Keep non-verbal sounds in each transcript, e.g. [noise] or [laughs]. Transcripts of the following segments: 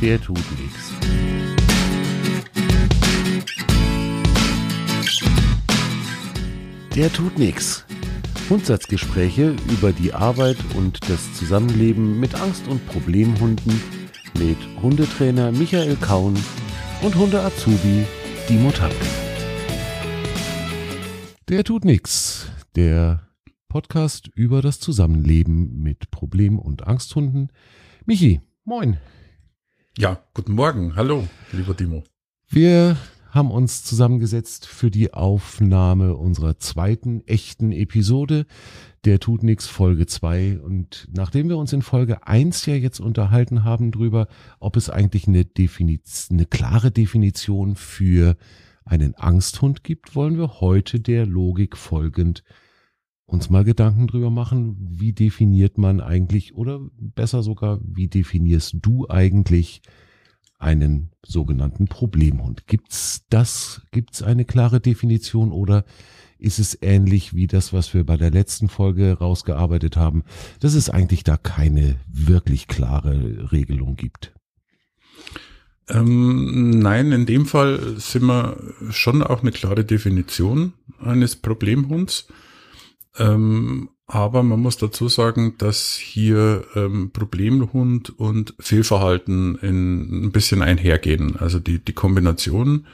der tut nichts. Der tut nichts. Grundsatzgespräche über die Arbeit und das Zusammenleben mit Angst- und Problemhunden mit Hundetrainer Michael Kaun und Hunde-Azubi Dimo Tanke. Der tut nichts. Der Podcast über das Zusammenleben mit Problem- und Angsthunden. Michi, moin. Ja, guten Morgen. Hallo, lieber Dimo. Wir haben uns zusammengesetzt für die Aufnahme unserer zweiten echten Episode der Tut nix Folge 2 und nachdem wir uns in Folge 1 ja jetzt unterhalten haben drüber, ob es eigentlich eine Definition, eine klare Definition für einen Angsthund gibt, wollen wir heute der Logik folgend uns mal Gedanken drüber machen, wie definiert man eigentlich oder besser sogar, wie definierst du eigentlich einen sogenannten Problemhund. Gibt's das? Gibt's eine klare Definition oder ist es ähnlich wie das, was wir bei der letzten Folge rausgearbeitet haben, dass es eigentlich da keine wirklich klare Regelung gibt? Ähm, nein, in dem Fall sind wir schon auch eine klare Definition eines Problemhunds. Ähm, aber man muss dazu sagen, dass hier ähm, Problemhund und Fehlverhalten in, ein bisschen einhergehen. Also die, die Kombination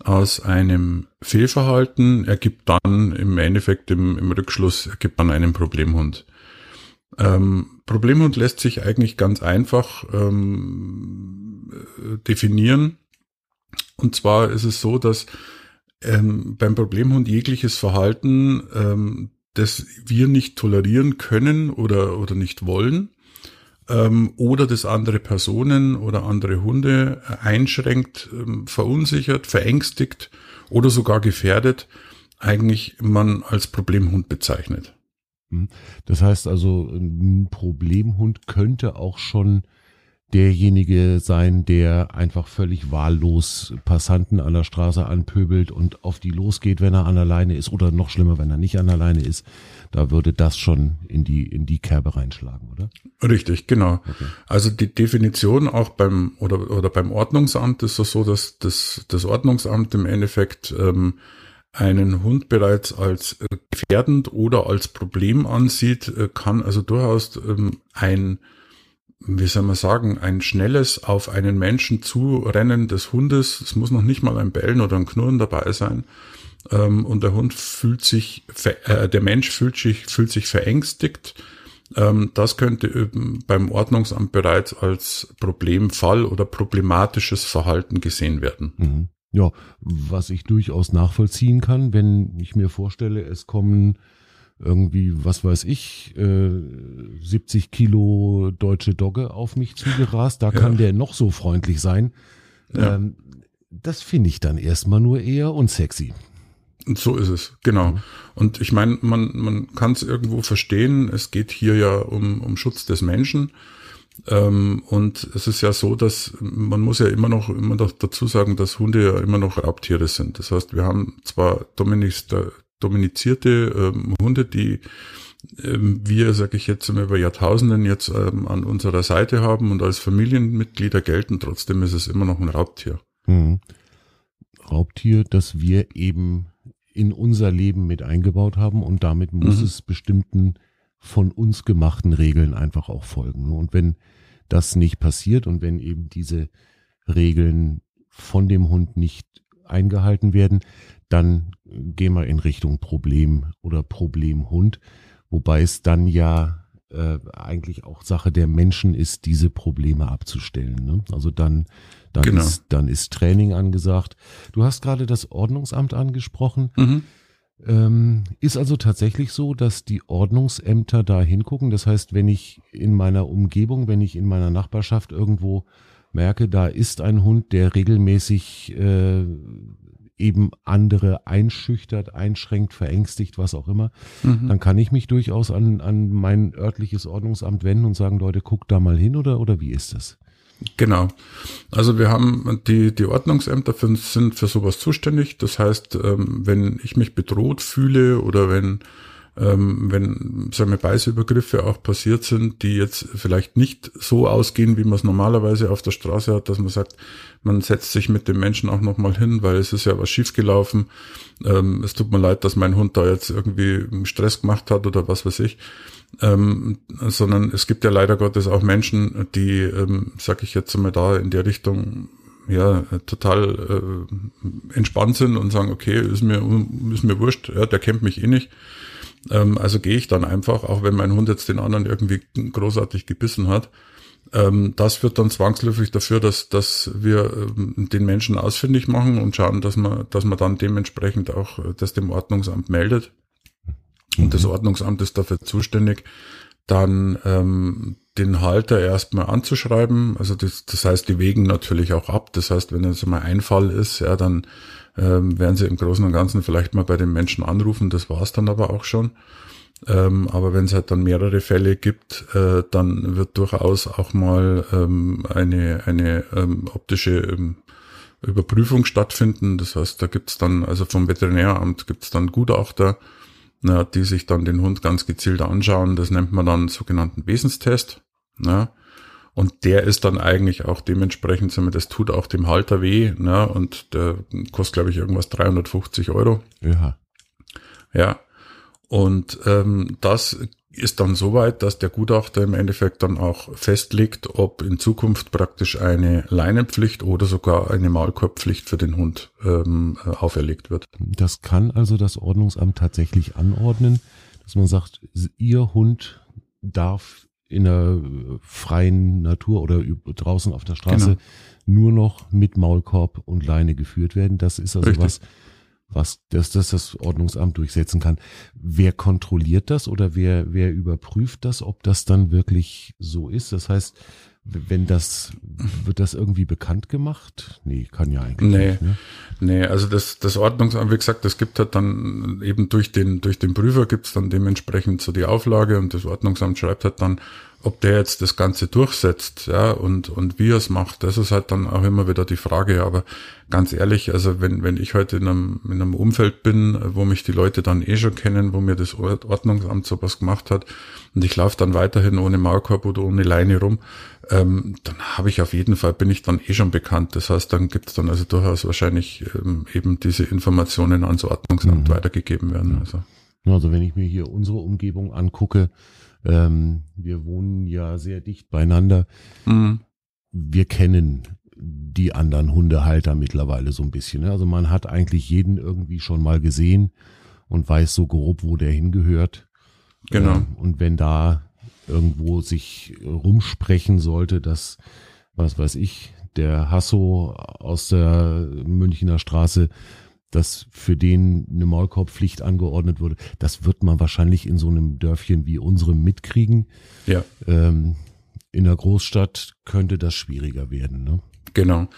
aus einem Fehlverhalten ergibt dann im Endeffekt im, im Rückschluss ergibt man einen Problemhund. Ähm, Problemhund lässt sich eigentlich ganz einfach ähm, definieren. Und zwar ist es so, dass ähm, beim Problemhund jegliches Verhalten ähm, das wir nicht tolerieren können oder, oder nicht wollen ähm, oder das andere Personen oder andere Hunde einschränkt, ähm, verunsichert, verängstigt oder sogar gefährdet, eigentlich man als Problemhund bezeichnet. Hm. Das heißt also, ein Problemhund könnte auch schon derjenige sein, der einfach völlig wahllos Passanten an der Straße anpöbelt und auf die losgeht, wenn er an alleine ist oder noch schlimmer, wenn er nicht an alleine ist. Da würde das schon in die, in die Kerbe reinschlagen, oder? Richtig, genau. Okay. Also die Definition auch beim, oder, oder beim Ordnungsamt ist es so, dass das, das Ordnungsamt im Endeffekt, ähm, einen Hund bereits als äh, gefährdend oder als Problem ansieht, äh, kann also durchaus ähm, ein wie soll man sagen, ein schnelles auf einen Menschen zurennen des Hundes. Es muss noch nicht mal ein Bellen oder ein Knurren dabei sein. Ähm, und der Hund fühlt sich, äh, der Mensch fühlt sich, fühlt sich verängstigt. Ähm, das könnte beim Ordnungsamt bereits als Problemfall oder problematisches Verhalten gesehen werden. Mhm. Ja, was ich durchaus nachvollziehen kann, wenn ich mir vorstelle, es kommen irgendwie, was weiß ich, äh, 70 Kilo deutsche Dogge auf mich zugerast. Da kann der noch so freundlich sein. Ja. Ähm, das finde ich dann erstmal nur eher unsexy. Und so ist es, genau. Mhm. Und ich meine, man, man kann es irgendwo verstehen, es geht hier ja um, um Schutz des Menschen. Ähm, und es ist ja so, dass man muss ja immer noch immer noch dazu sagen, dass Hunde ja immer noch Raubtiere sind. Das heißt, wir haben zwar Dominiks, dominizierte ähm, Hunde, die ähm, wir, sage ich jetzt über Jahrtausenden jetzt ähm, an unserer Seite haben und als Familienmitglieder gelten. Trotzdem ist es immer noch ein Raubtier. Mhm. Raubtier, das wir eben in unser Leben mit eingebaut haben und damit muss mhm. es bestimmten von uns gemachten Regeln einfach auch folgen. Und wenn das nicht passiert und wenn eben diese Regeln von dem Hund nicht eingehalten werden, dann gehen wir in Richtung Problem oder Problemhund, wobei es dann ja äh, eigentlich auch Sache der Menschen ist, diese Probleme abzustellen. Ne? Also dann, dann, genau. ist, dann ist Training angesagt. Du hast gerade das Ordnungsamt angesprochen. Mhm. Ähm, ist also tatsächlich so, dass die Ordnungsämter da hingucken. Das heißt, wenn ich in meiner Umgebung, wenn ich in meiner Nachbarschaft irgendwo merke, da ist ein Hund, der regelmäßig äh, eben andere einschüchtert, einschränkt, verängstigt, was auch immer, mhm. dann kann ich mich durchaus an, an mein örtliches Ordnungsamt wenden und sagen, Leute, guckt da mal hin oder, oder wie ist das? Genau. Also wir haben die, die Ordnungsämter für, sind für sowas zuständig. Das heißt, ähm, wenn ich mich bedroht fühle oder wenn ähm, wenn sagen wir, Beißübergriffe auch passiert sind, die jetzt vielleicht nicht so ausgehen, wie man es normalerweise auf der Straße hat, dass man sagt, man setzt sich mit dem Menschen auch nochmal hin, weil es ist ja was schiefgelaufen. Ähm, es tut mir leid, dass mein Hund da jetzt irgendwie Stress gemacht hat oder was weiß ich. Ähm, sondern es gibt ja leider Gottes auch Menschen, die, ähm, sag ich jetzt mal da in der Richtung ja total äh, entspannt sind und sagen, okay, ist mir ist mir wurscht, ja, der kennt mich eh nicht. Ähm, also gehe ich dann einfach, auch wenn mein Hund jetzt den anderen irgendwie großartig gebissen hat. Ähm, das führt dann zwangsläufig dafür, dass, dass wir ähm, den Menschen ausfindig machen und schauen, dass man, dass man dann dementsprechend auch äh, das dem Ordnungsamt meldet. Und mhm. das Ordnungsamt ist dafür zuständig, dann ähm, den Halter erstmal anzuschreiben. Also das, das heißt, die wägen natürlich auch ab. Das heißt, wenn es mal ein Fall ist, ja, dann ähm, werden sie im Großen und Ganzen vielleicht mal bei den Menschen anrufen. Das war's dann aber auch schon. Ähm, aber wenn es halt dann mehrere Fälle gibt, äh, dann wird durchaus auch mal ähm, eine, eine ähm, optische ähm, Überprüfung stattfinden. Das heißt, da gibt's dann, also vom Veterinäramt gibt's dann Gutachter, na, die sich dann den Hund ganz gezielt anschauen. Das nennt man dann sogenannten Wesenstest. Na. Und der ist dann eigentlich auch dementsprechend, das tut auch dem Halter weh, ne? Und der kostet, glaube ich, irgendwas 350 Euro. Ja. Ja. Und ähm, das ist dann soweit, dass der Gutachter im Endeffekt dann auch festlegt, ob in Zukunft praktisch eine Leinenpflicht oder sogar eine Maulkorbpflicht für den Hund ähm, auferlegt wird. Das kann also das Ordnungsamt tatsächlich anordnen, dass man sagt, Ihr Hund darf in der freien Natur oder draußen auf der Straße genau. nur noch mit Maulkorb und Leine geführt werden. Das ist also Richtig. was, was das, das das Ordnungsamt durchsetzen kann. Wer kontrolliert das oder wer, wer überprüft das, ob das dann wirklich so ist? Das heißt, wenn das, wird das irgendwie bekannt gemacht? Nee, kann ja eigentlich nee, nicht. Ne? Nee, also das, das Ordnungsamt, wie gesagt, das gibt halt dann eben durch den, durch den Prüfer gibt's dann dementsprechend so die Auflage und das Ordnungsamt schreibt halt dann, ob der jetzt das Ganze durchsetzt, ja, und, und wie er es macht, das ist halt dann auch immer wieder die Frage. Aber ganz ehrlich, also wenn, wenn ich heute in einem, in einem Umfeld bin, wo mich die Leute dann eh schon kennen, wo mir das Ordnungsamt sowas gemacht hat, und ich laufe dann weiterhin ohne Maulkorb oder ohne Leine rum, ähm, dann habe ich auf jeden Fall, bin ich dann eh schon bekannt. Das heißt, dann gibt es dann also durchaus wahrscheinlich ähm, eben diese Informationen ans Ordnungsamt mhm. weitergegeben werden. Also. also wenn ich mir hier unsere Umgebung angucke, ähm, wir wohnen ja sehr dicht beieinander. Mhm. Wir kennen die anderen Hundehalter mittlerweile so ein bisschen. Ne? Also man hat eigentlich jeden irgendwie schon mal gesehen und weiß so grob, wo der hingehört. Genau. Ähm, und wenn da irgendwo sich rumsprechen sollte, dass, was weiß ich, der Hasso aus der Münchner Straße dass für den eine Maulkorbpflicht angeordnet wurde. Das wird man wahrscheinlich in so einem Dörfchen wie unserem mitkriegen. Ja. Ähm, in der Großstadt könnte das schwieriger werden. Ne? Genau.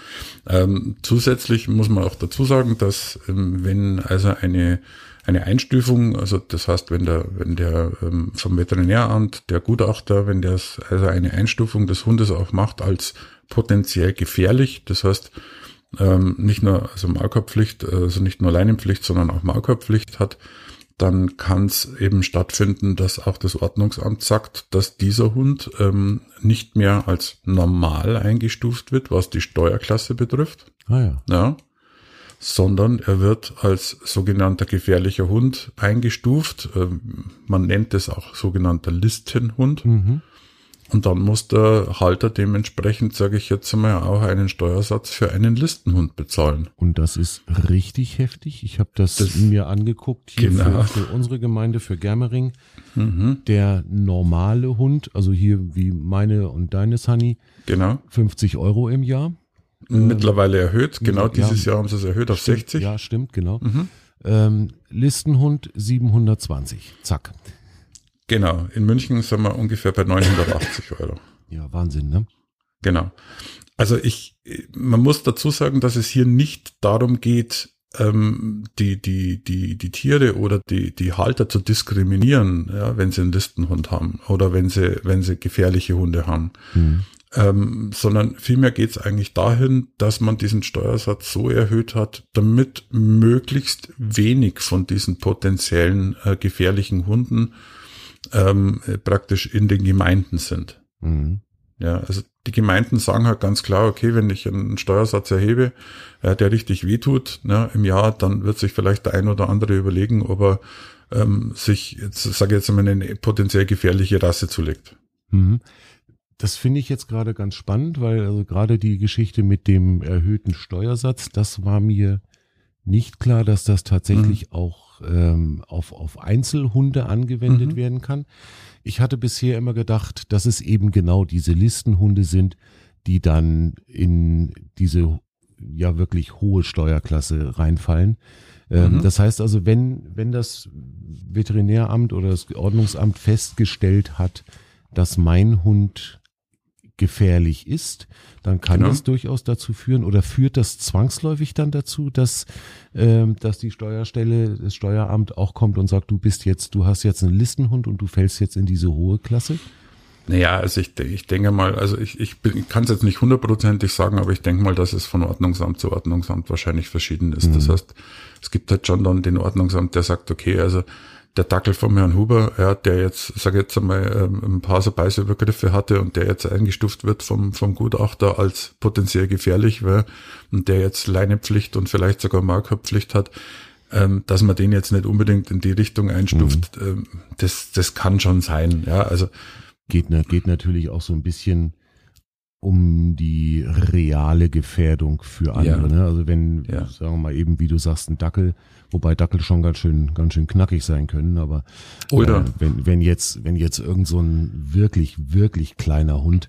Ähm, zusätzlich muss man auch dazu sagen, dass ähm, wenn also eine eine Einstufung, also das heißt, wenn der wenn der ähm, vom Veterinäramt der Gutachter, wenn der also eine Einstufung des Hundes auch macht als potenziell gefährlich, das heißt ähm, nicht nur also Maulkorbpflicht, also nicht nur Leinenpflicht, sondern auch Maulkorbpflicht hat, dann kann es eben stattfinden, dass auch das Ordnungsamt sagt, dass dieser Hund ähm, nicht mehr als normal eingestuft wird, was die Steuerklasse betrifft. Ah ja. ja. Sondern er wird als sogenannter gefährlicher Hund eingestuft. Ähm, man nennt es auch sogenannter Listenhund. Mhm. Und dann muss der Halter dementsprechend, sage ich jetzt einmal, auch einen Steuersatz für einen Listenhund bezahlen. Und das ist richtig heftig. Ich habe das, das, mir angeguckt hier genau. für, für, unsere Gemeinde, für Germering. Mhm. Der normale Hund, also hier wie meine und deine Sunny, genau. 50 Euro im Jahr. Mittlerweile erhöht, genau dieses ja, Jahr haben sie es erhöht auf stimmt, 60. Ja, stimmt, genau. Mhm. Ähm, Listenhund 720, zack. Genau, in München sind wir ungefähr bei 980 Euro. Ja, Wahnsinn, ne? Genau. Also ich, man muss dazu sagen, dass es hier nicht darum geht, ähm, die, die, die, die Tiere oder die, die Halter zu diskriminieren, ja, wenn sie einen Listenhund haben oder wenn sie, wenn sie gefährliche Hunde haben. Mhm. ähm, sondern vielmehr geht es eigentlich dahin, dass man diesen Steuersatz so erhöht hat, damit möglichst wenig von diesen potenziellen äh, gefährlichen Hunden ähm, praktisch in den Gemeinden sind. Mhm. Ja, also die Gemeinden sagen halt ganz klar, okay, wenn ich einen Steuersatz erhebe, äh, der richtig wehtut ne, im Jahr, dann wird sich vielleicht der ein oder andere überlegen, ob er ähm, sich, jetzt sage ich jetzt mal, eine potenziell gefährliche Rasse zulegt. Mhm. Das finde ich jetzt gerade ganz spannend, weil also gerade die Geschichte mit dem erhöhten Steuersatz, das war mir nicht klar, dass das tatsächlich mhm. auch ähm, auf, auf Einzelhunde angewendet mhm. werden kann. Ich hatte bisher immer gedacht, dass es eben genau diese Listenhunde sind, die dann in diese ja wirklich hohe Steuerklasse reinfallen. Ähm, mhm. Das heißt also, wenn, wenn das Veterinäramt oder das Ordnungsamt festgestellt hat, dass mein Hund gefährlich ist, dann kann genau. das durchaus dazu führen oder führt das zwangsläufig dann dazu, dass, ähm, dass die Steuerstelle, das Steueramt auch kommt und sagt, du bist jetzt, du hast jetzt einen Listenhund und du fällst jetzt in diese hohe Klasse? Naja, also ich, ich denke mal, also ich, ich, kann es jetzt nicht hundertprozentig sagen, aber ich denke mal, dass es von Ordnungsamt zu Ordnungsamt wahrscheinlich verschieden ist. Mhm. Das heißt, es gibt halt schon dann den Ordnungsamt, der sagt, okay, also der Dackel vom Herrn Huber, ja, der jetzt, sage jetzt einmal, ähm, ein paar so Beißübergriffe hatte und der jetzt eingestuft wird vom, vom Gutachter als potenziell gefährlich wäre und der jetzt Leinepflicht und vielleicht sogar Markerpflicht hat, ähm, dass man den jetzt nicht unbedingt in die Richtung einstuft, mhm. ähm, das, das kann schon sein, ja, also. Geht, geht natürlich auch so ein bisschen um die reale Gefährdung für andere. Ja. Ne? Also wenn, ja. sagen wir mal eben, wie du sagst, ein Dackel, wobei Dackel schon ganz schön, ganz schön knackig sein können, aber Oder. Äh, wenn, wenn jetzt, wenn jetzt irgend so ein wirklich, wirklich kleiner Hund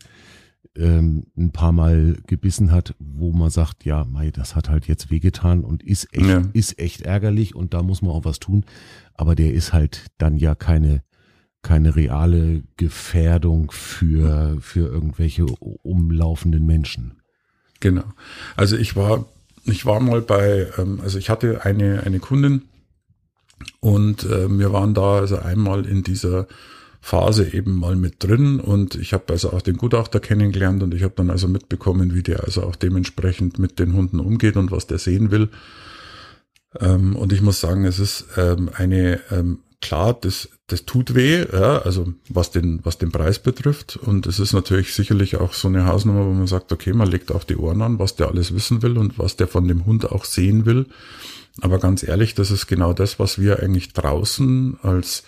ähm, ein paar Mal gebissen hat, wo man sagt, ja, mei, das hat halt jetzt wehgetan und ist echt, ja. ist echt ärgerlich und da muss man auch was tun. Aber der ist halt dann ja keine keine reale Gefährdung für, für irgendwelche umlaufenden Menschen. Genau. Also ich war, ich war mal bei, ähm, also ich hatte eine, eine Kundin und äh, wir waren da also einmal in dieser Phase eben mal mit drin und ich habe also auch den Gutachter kennengelernt und ich habe dann also mitbekommen, wie der also auch dementsprechend mit den Hunden umgeht und was der sehen will. Ähm, und ich muss sagen, es ist ähm, eine klar, das, das tut weh, ja, also was den, was den Preis betrifft. Und es ist natürlich sicherlich auch so eine Hausnummer, wo man sagt, okay, man legt auch die Ohren an, was der alles wissen will und was der von dem Hund auch sehen will. Aber ganz ehrlich, das ist genau das, was wir eigentlich draußen als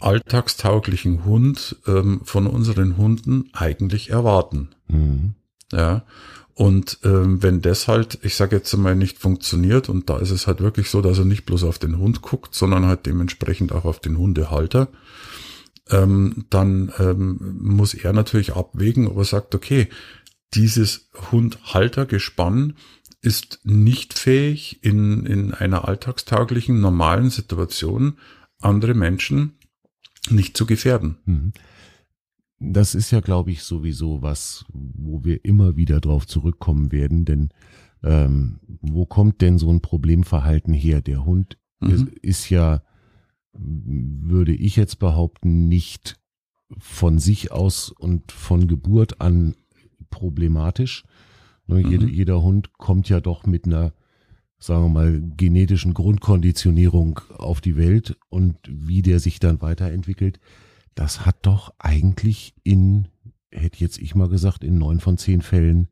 alltagstauglichen Hund ähm, von unseren Hunden eigentlich erwarten. Mhm. Ja. Und ähm, wenn das halt, ich sage jetzt mal, nicht funktioniert, und da ist es halt wirklich so, dass er nicht bloß auf den Hund guckt, sondern halt dementsprechend auch auf den Hundehalter, ähm, dann ähm, muss er natürlich abwägen, ob er sagt, okay, dieses Hundhaltergespann ist nicht fähig, in, in einer alltagstauglichen, normalen Situation andere Menschen nicht zu gefährden. Mhm das ist ja, glaube ich, sowieso was, wo wir immer wieder drauf zurückkommen werden, denn ähm, wo kommt denn so ein Problemverhalten her? Der Hund mhm. ist, ist ja, würde ich jetzt behaupten, nicht von sich aus und von Geburt an problematisch. Ne, mhm. jeder, jeder Hund kommt ja doch mit einer, sagen wir mal, genetischen Grundkonditionierung auf die Welt und wie der sich dann weiterentwickelt, das hat doch eigentlich in, hätte jetzt ich mal gesagt, in neun von zehn Fällen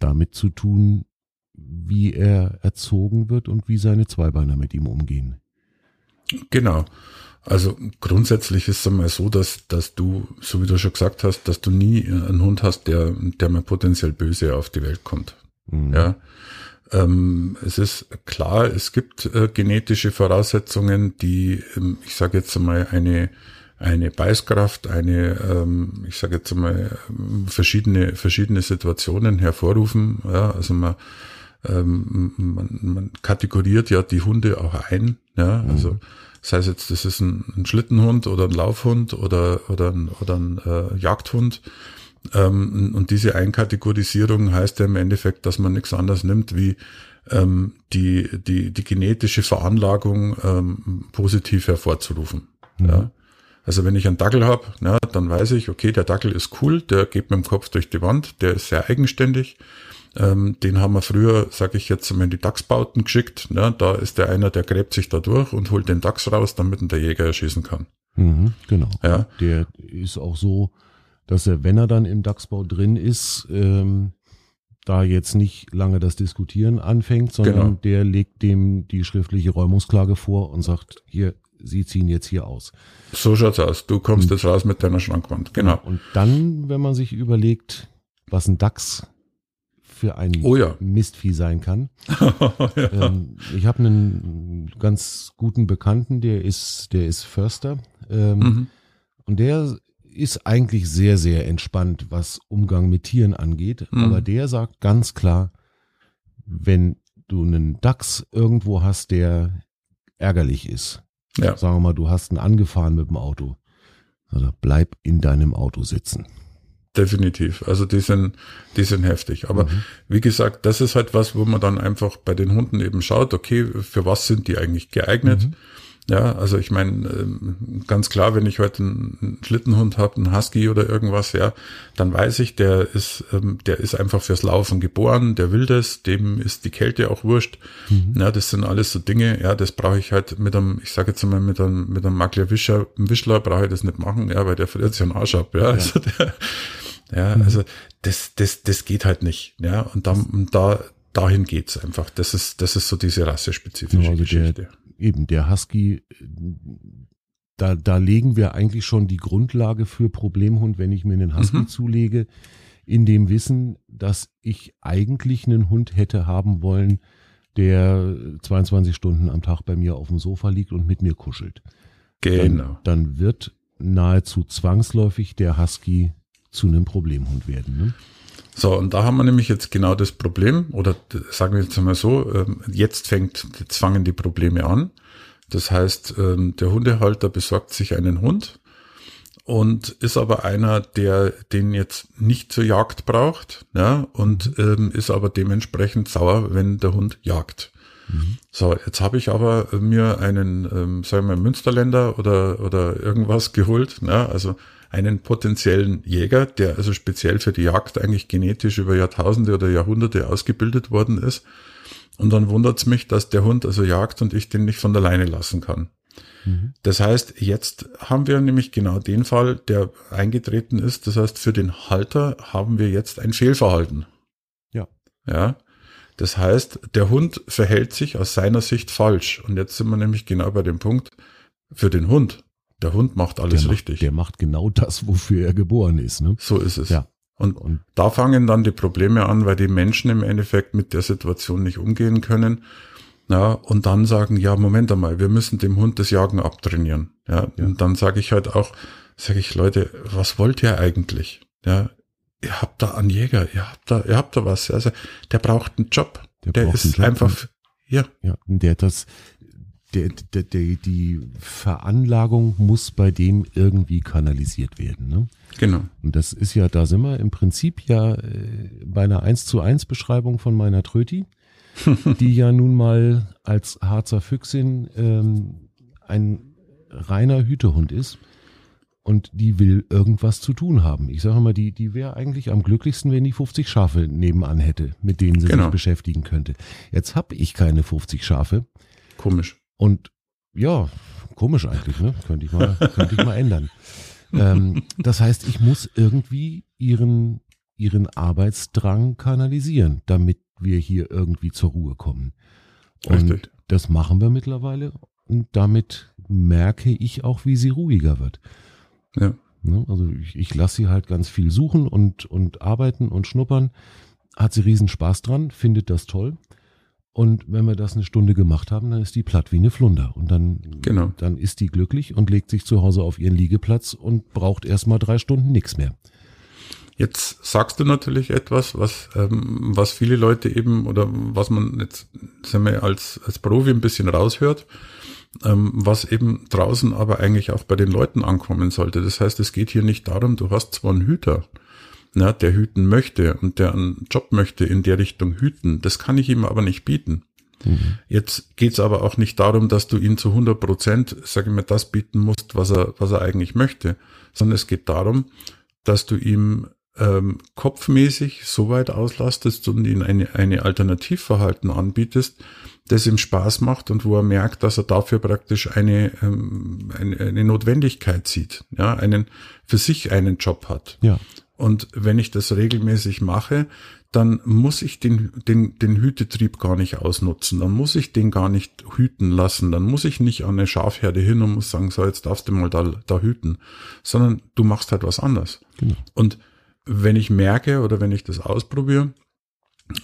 damit zu tun, wie er erzogen wird und wie seine Zweibeiner mit ihm umgehen. Genau. Also grundsätzlich ist es einmal so, dass, dass du, so wie du schon gesagt hast, dass du nie einen Hund hast, der, der mal potenziell böse auf die Welt kommt. Mhm. Ja. Ähm, es ist klar, es gibt äh, genetische Voraussetzungen, die, ähm, ich sage jetzt einmal, eine eine Beißkraft, eine, ähm, ich sage jetzt mal, verschiedene, verschiedene Situationen hervorrufen. Ja, also man, ähm, man, man kategoriert ja die Hunde auch ein. Ja, mhm. also sei es jetzt, das ist ein, ein, Schlittenhund oder ein Laufhund oder, oder ein, oder ein äh, Jagdhund. Ähm, und diese Einkategorisierung heißt ja im Endeffekt, dass man nichts anderes nimmt wie ähm, die, die, die genetische Veranlagung ähm, positiv hervorzurufen. Mhm. Ja. Also wenn ich einen Dackel habe, ja, dann weiß ich, okay, der Dackel ist cool, der geht mit dem Kopf durch die Wand, der ist sehr eigenständig. Ähm, den haben wir früher, sage ich jetzt, in die Dachsbauten geschickt. Ne? Da ist der einer, der gräbt sich da durch und holt den Dachs raus, damit ihn der Jäger erschießen kann. Mhm, genau. Ja. Der ist auch so, dass er, wenn er dann im Dachsbau drin ist, ähm, da jetzt nicht lange das Diskutieren anfängt, sondern genau. der legt dem die schriftliche Räumungsklage vor und sagt, hier, Sie ziehen jetzt hier aus. So schaut's aus. Du kommst und, jetzt raus mit deiner Schrankwand. Genau. Und dann, wenn man sich überlegt, was ein Dachs für ein oh ja. Mistvieh sein kann. [laughs] ja. ähm, ich habe einen ganz guten Bekannten, der ist, der ist Förster. Ähm, mhm. Und der ist eigentlich sehr, sehr entspannt, was Umgang mit Tieren angeht. Mhm. Aber der sagt ganz klar, wenn du einen Dachs irgendwo hast, der ärgerlich ist, ja. sagen wir mal, du hast ihn angefahren mit dem Auto, also bleib in deinem Auto sitzen. Definitiv. Also die sind, die sind heftig. Aber mhm. wie gesagt, das ist halt was, wo man dann einfach bei den Hunden eben schaut, okay, für was sind die eigentlich geeignet? Mhm. Ja, also ich meine, ähm, ganz klar, wenn ich heute einen Schlittenhund habe, einen Husky oder irgendwas, ja, dann weiß ich, der ist, ähm, der ist einfach fürs Laufen geboren, der will das, dem ist die Kälte auch wurscht. Mhm. Ja, das sind alles so Dinge, ja, das brauche ich halt mit einem, ich sage jetzt mal, mit einem, mit einem Makler Wischler, brauche ich das nicht machen, ja, weil der friert sich einen Arsch ab, ja. ja. Also der, ja, mhm. also das, das, das geht halt nicht, ja, und da, da dahin geht's einfach. Das ist, das ist so diese rassespezifische genau, also Geschichte. Der, eben der Husky, da, da legen wir eigentlich schon die Grundlage für Problemhund, wenn ich mir einen Husky mhm. zulege, in dem Wissen, dass ich eigentlich einen Hund hätte haben wollen, der 22 Stunden am Tag bei mir auf dem Sofa liegt und mit mir kuschelt. Genau. Dann, dann wird nahezu zwangsläufig der Husky zu einem Problemhund werden. Ne? So, und da haben wir nämlich jetzt genau das Problem, oder sagen wir jetzt einmal so, ähm, jetzt fängt, jetzt fangen die Probleme an. Das heißt, ähm, der Hundehalter besorgt sich einen Hund und ist aber einer, der den jetzt nicht zur Jagd braucht, ja, und ähm, ist aber dementsprechend sauer, wenn der Hund jagt. Mhm. So, jetzt habe ich aber mir einen, ähm, sagen wir, Münsterländer oder, oder irgendwas geholt, ja, also einen potenziellen Jäger, der also speziell für die Jagd eigentlich genetisch über Jahrtausende oder Jahrhunderte ausgebildet worden ist. Und dann wundert es mich, dass der Hund also jagt und ich den nicht von der Leine lassen kann. Mhm. Das heißt, jetzt haben wir nämlich genau den Fall, der eingetreten ist. Das heißt, für den Halter haben wir jetzt ein Fehlverhalten. Ja. Ja. Das heißt, der Hund verhält sich aus seiner Sicht falsch. Und jetzt sind wir nämlich genau bei dem Punkt, für den Hund der Hund macht alles der richtig. Macht, der macht genau das, wofür er geboren ist. Ne? So ist es. Ja. Und, und da fangen dann die Probleme an, weil die Menschen im Endeffekt mit der Situation nicht umgehen können. Ja, und dann sagen, ja, Moment einmal, wir müssen dem Hund das Jagen abtrainieren. Ja, ja. und dann sage ich halt auch, sage ich, Leute, was wollt ihr eigentlich? Ja, ihr habt da einen Jäger, ihr habt da, ihr habt da was. Also, der braucht einen Job. Der, der ist einfach, ja. Ja, der das, der, der, der, die Veranlagung muss bei dem irgendwie kanalisiert werden. Ne? Genau. Und das ist ja, da sind wir im Prinzip ja äh, bei einer 1 zu 1 Beschreibung von meiner Tröti, [laughs] die ja nun mal als Harzer Füchsin ähm, ein reiner Hütehund ist. Und die will irgendwas zu tun haben. Ich sage mal, die, die wäre eigentlich am glücklichsten, wenn die 50 Schafe nebenan hätte, mit denen sie genau. sich beschäftigen könnte. Jetzt habe ich keine 50 Schafe. Komisch. Und ja, komisch eigentlich, ne? Könnte ich mal, [laughs] könnte ich mal ändern. Ähm, das heißt, ich muss irgendwie ihren, ihren Arbeitsdrang kanalisieren, damit wir hier irgendwie zur Ruhe kommen. Und Richtig. das machen wir mittlerweile und damit merke ich auch, wie sie ruhiger wird. Ja. Ne? Also ich, ich lasse sie halt ganz viel suchen und, und arbeiten und schnuppern. Hat sie riesen Spaß dran, findet das toll. Und wenn wir das eine Stunde gemacht haben, dann ist die platt wie eine Flunder. Und dann, genau. dann ist die glücklich und legt sich zu Hause auf ihren Liegeplatz und braucht erstmal drei Stunden nichts mehr. Jetzt sagst du natürlich etwas, was, ähm, was viele Leute eben oder was man jetzt sagen wir, als, als Profi ein bisschen raushört, ähm, was eben draußen aber eigentlich auch bei den Leuten ankommen sollte. Das heißt, es geht hier nicht darum, du hast zwar einen Hüter, na, der hüten möchte und der einen Job möchte in der Richtung hüten, das kann ich ihm aber nicht bieten. Mhm. Jetzt geht's aber auch nicht darum, dass du ihn zu 100 Prozent, sage ich mal, das bieten musst, was er, was er eigentlich möchte, sondern es geht darum, dass du ihm ähm, kopfmäßig so weit auslastest und ihm eine, eine Alternativverhalten anbietest, das ihm Spaß macht und wo er merkt, dass er dafür praktisch eine, ähm, eine, eine Notwendigkeit sieht, ja, einen, für sich einen Job hat. Ja. Und wenn ich das regelmäßig mache, dann muss ich den, den, den Hütetrieb gar nicht ausnutzen. Dann muss ich den gar nicht hüten lassen. Dann muss ich nicht an eine Schafherde hin und muss sagen, so, jetzt darfst du mal da, da hüten. Sondern du machst halt was anderes. Genau. Und wenn ich merke oder wenn ich das ausprobiere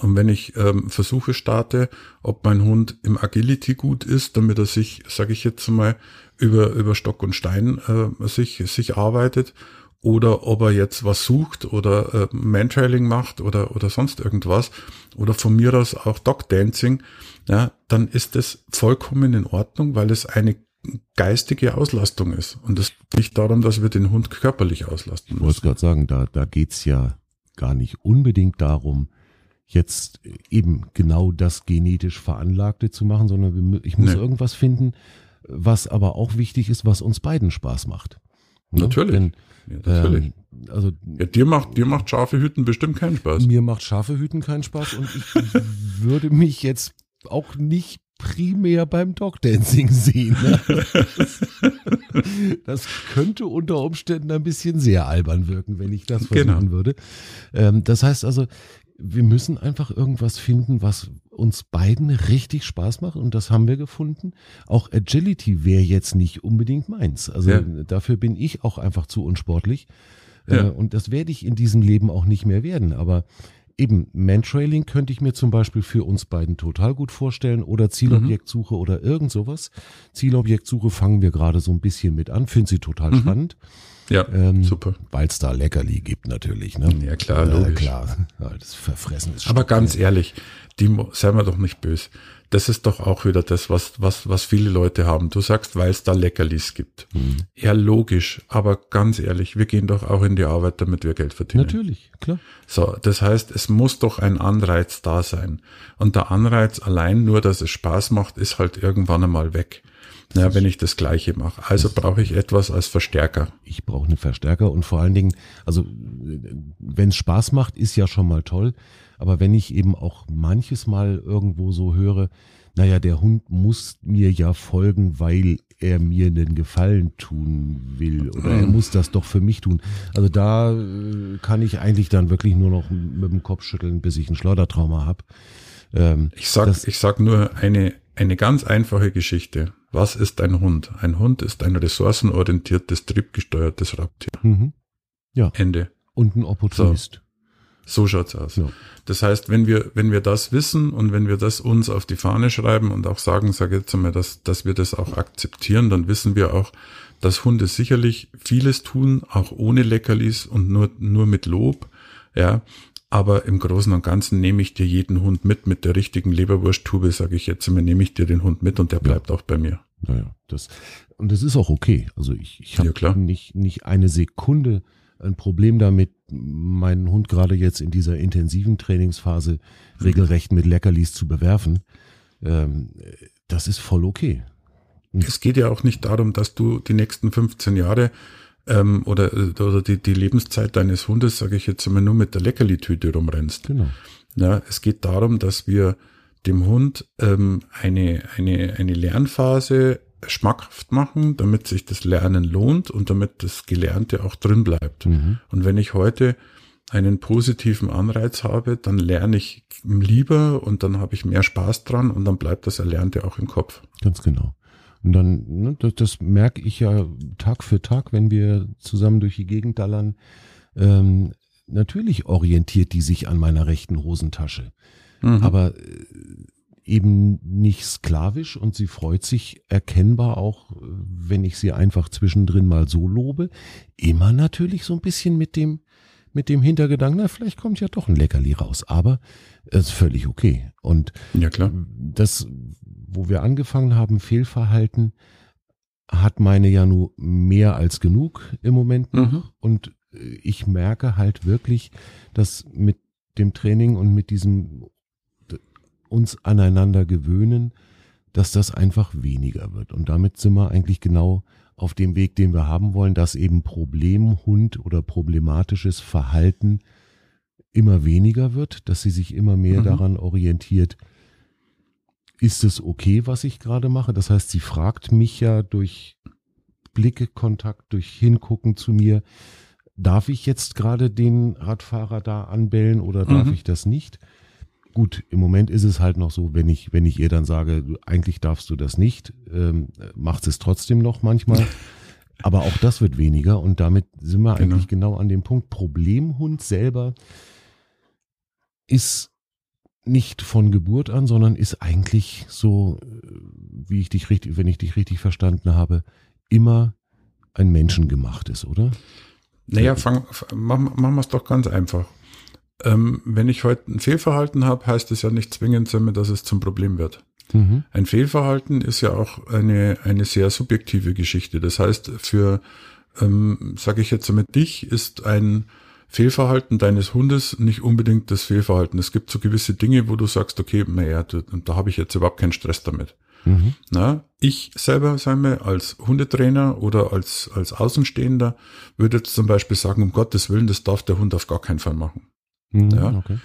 und wenn ich ähm, Versuche starte, ob mein Hund im Agility gut ist, damit er sich, sage ich jetzt mal, über, über Stock und Stein äh, sich, sich arbeitet, oder ob er jetzt was sucht oder äh, Mantrailing macht oder, oder sonst irgendwas oder von mir aus auch Dog Dancing, ja, dann ist das vollkommen in Ordnung, weil es eine geistige Auslastung ist. Und es geht nicht darum, dass wir den Hund körperlich auslasten müssen. Ich wollte gerade sagen, da, da geht's ja gar nicht unbedingt darum, jetzt eben genau das genetisch Veranlagte zu machen, sondern ich muss nee. irgendwas finden, was aber auch wichtig ist, was uns beiden Spaß macht. Ne? Natürlich. Denn ja, natürlich. Ähm, also, ja, dir macht, dir macht scharfe Hüten bestimmt keinen Spaß. Mir macht scharfe Hüten keinen Spaß und ich [laughs] würde mich jetzt auch nicht primär beim Dogdancing sehen. Ne? [laughs] Das, könnte unter Umständen ein bisschen sehr albern wirken, wenn ich das versuchen genau. würde. Ähm, das heißt also, wir müssen einfach irgendwas finden, was uns beiden richtig Spaß macht und das haben wir gefunden. Auch Agility wäre jetzt nicht unbedingt meins. Also ja. dafür bin ich auch einfach zu unsportlich. Äh, ja. und das werde ich in diesem Leben auch nicht mehr werden. Aber eben Mantrailing könnte ich mir zum Beispiel für uns beiden total gut vorstellen oder Zielobjektsuche mhm. oder irgend sowas. Zielobjektsuche fangen wir gerade so ein bisschen mit an, finde sie total mhm. spannend. Ja, ähm, super. Weil es da Leckerli gibt natürlich. Ne? Ja, klar, logisch. Äh, klar, das Verfressen ist Aber ganz ehrlich, die, seien wir doch nicht böse. Das ist doch auch wieder das, was, was, was viele Leute haben. Du sagst, weil es da Leckerlis gibt. Mhm. Ja, logisch. Aber ganz ehrlich, wir gehen doch auch in die Arbeit, damit wir Geld verdienen. Natürlich, klar. So, das heißt, es muss doch ein Anreiz da sein. Und der Anreiz allein nur, dass es Spaß macht, ist halt irgendwann einmal weg. Ja, wenn ich das Gleiche mache. Also brauche ich etwas als Verstärker. Ich brauche einen Verstärker und vor allen Dingen, also wenn es Spaß macht, ist ja schon mal toll. Aber wenn ich eben auch manches Mal irgendwo so höre, naja, der Hund muss mir ja folgen, weil er mir einen Gefallen tun will oder er muss das doch für mich tun. Also da äh, kann ich eigentlich dann wirklich nur noch mit dem Kopf schütteln, bis ich ein Schleudertrauma habe. Ähm, ich sag, ich sag nur eine, eine ganz einfache Geschichte. Was ist ein Hund? Ein Hund ist ein ressourcenorientiertes, triebgesteuertes Raubtier. Mhm. Ja. Ende. Und ein Opportunist. So, so schaut's aus. Ja. Das heißt, wenn wir, wenn wir das wissen und wenn wir das uns auf die Fahne schreiben und auch sagen, sage jetzt einmal, dass, dass wir das auch akzeptieren, dann wissen wir auch, dass Hunde sicherlich vieles tun, auch ohne Leckerlis und nur, nur mit Lob. Ja, aber im Großen und Ganzen nehme ich dir jeden Hund mit, mit der richtigen Leberwursttube, sage ich jetzt immer, nehme ich dir den Hund mit und der bleibt ja. auch bei mir. Naja, das, und das ist auch okay. Also ich, ich habe ja, nicht, nicht eine Sekunde ein Problem damit, meinen Hund gerade jetzt in dieser intensiven Trainingsphase regelrecht mit Leckerlis zu bewerfen. Ähm, das ist voll okay. Es geht ja auch nicht darum, dass du die nächsten 15 Jahre ähm, oder, oder die, die Lebenszeit deines Hundes, sage ich jetzt immer, nur mit der Leckerli-Tüte rumrennst. Genau. Ja, es geht darum, dass wir dem Hund ähm, eine, eine, eine Lernphase schmackhaft machen, damit sich das Lernen lohnt und damit das Gelernte auch drin bleibt. Mhm. Und wenn ich heute einen positiven Anreiz habe, dann lerne ich lieber und dann habe ich mehr Spaß dran und dann bleibt das Erlernte auch im Kopf. Ganz genau. Und dann, ne, das, das merke ich ja Tag für Tag, wenn wir zusammen durch die Gegend dallern. Ähm, natürlich orientiert die sich an meiner rechten Hosentasche. Mhm. Aber äh, eben nicht sklavisch und sie freut sich erkennbar auch, wenn ich sie einfach zwischendrin mal so lobe. Immer natürlich so ein bisschen mit dem, mit dem Hintergedanken, na, vielleicht kommt ja doch ein Leckerli raus, aber es ist völlig okay. Und ja, klar. das wo wir angefangen haben, Fehlverhalten, hat meine ja nur mehr als genug im Moment mhm. und äh, ich merke halt wirklich, dass mit dem Training und mit diesem uns aneinander gewöhnen, dass das einfach weniger wird. Und damit sind wir eigentlich genau auf dem Weg, den wir haben wollen, dass eben Problemhund oder problematisches Verhalten immer weniger wird, dass sie sich immer mehr mhm. daran orientiert, ist es okay, was ich gerade mache? Das heißt, sie fragt mich ja durch Blickekontakt, durch Hingucken zu mir, darf ich jetzt gerade den Radfahrer da anbellen oder darf mhm. ich das nicht? Gut, im Moment ist es halt noch so, wenn ich, wenn ich ihr dann sage, eigentlich darfst du das nicht, ähm, macht es trotzdem noch manchmal. [laughs] Aber auch das wird weniger und damit sind wir genau. eigentlich genau an dem Punkt. Problemhund selber ist nicht von Geburt an, sondern ist eigentlich so, wie ich dich richtig, wenn ich dich richtig verstanden habe, immer ein menschengemachtes, oder? Naja, fang, machen, machen wir es doch ganz einfach. Ähm, wenn ich heute ein Fehlverhalten habe, heißt es ja nicht zwingend, dass es zum Problem wird. Mhm. Ein Fehlverhalten ist ja auch eine, eine sehr subjektive Geschichte. Das heißt, für, ähm, sage ich jetzt mit dich, ist ein Fehlverhalten deines Hundes nicht unbedingt das Fehlverhalten. Es gibt so gewisse Dinge, wo du sagst, okay, naja, da, da habe ich jetzt überhaupt keinen Stress damit. Mhm. Na, ich selber, sagen wir, als Hundetrainer oder als, als Außenstehender würde jetzt zum Beispiel sagen, um Gottes Willen, das darf der Hund auf gar keinen Fall machen. Mhm, ja. Okay.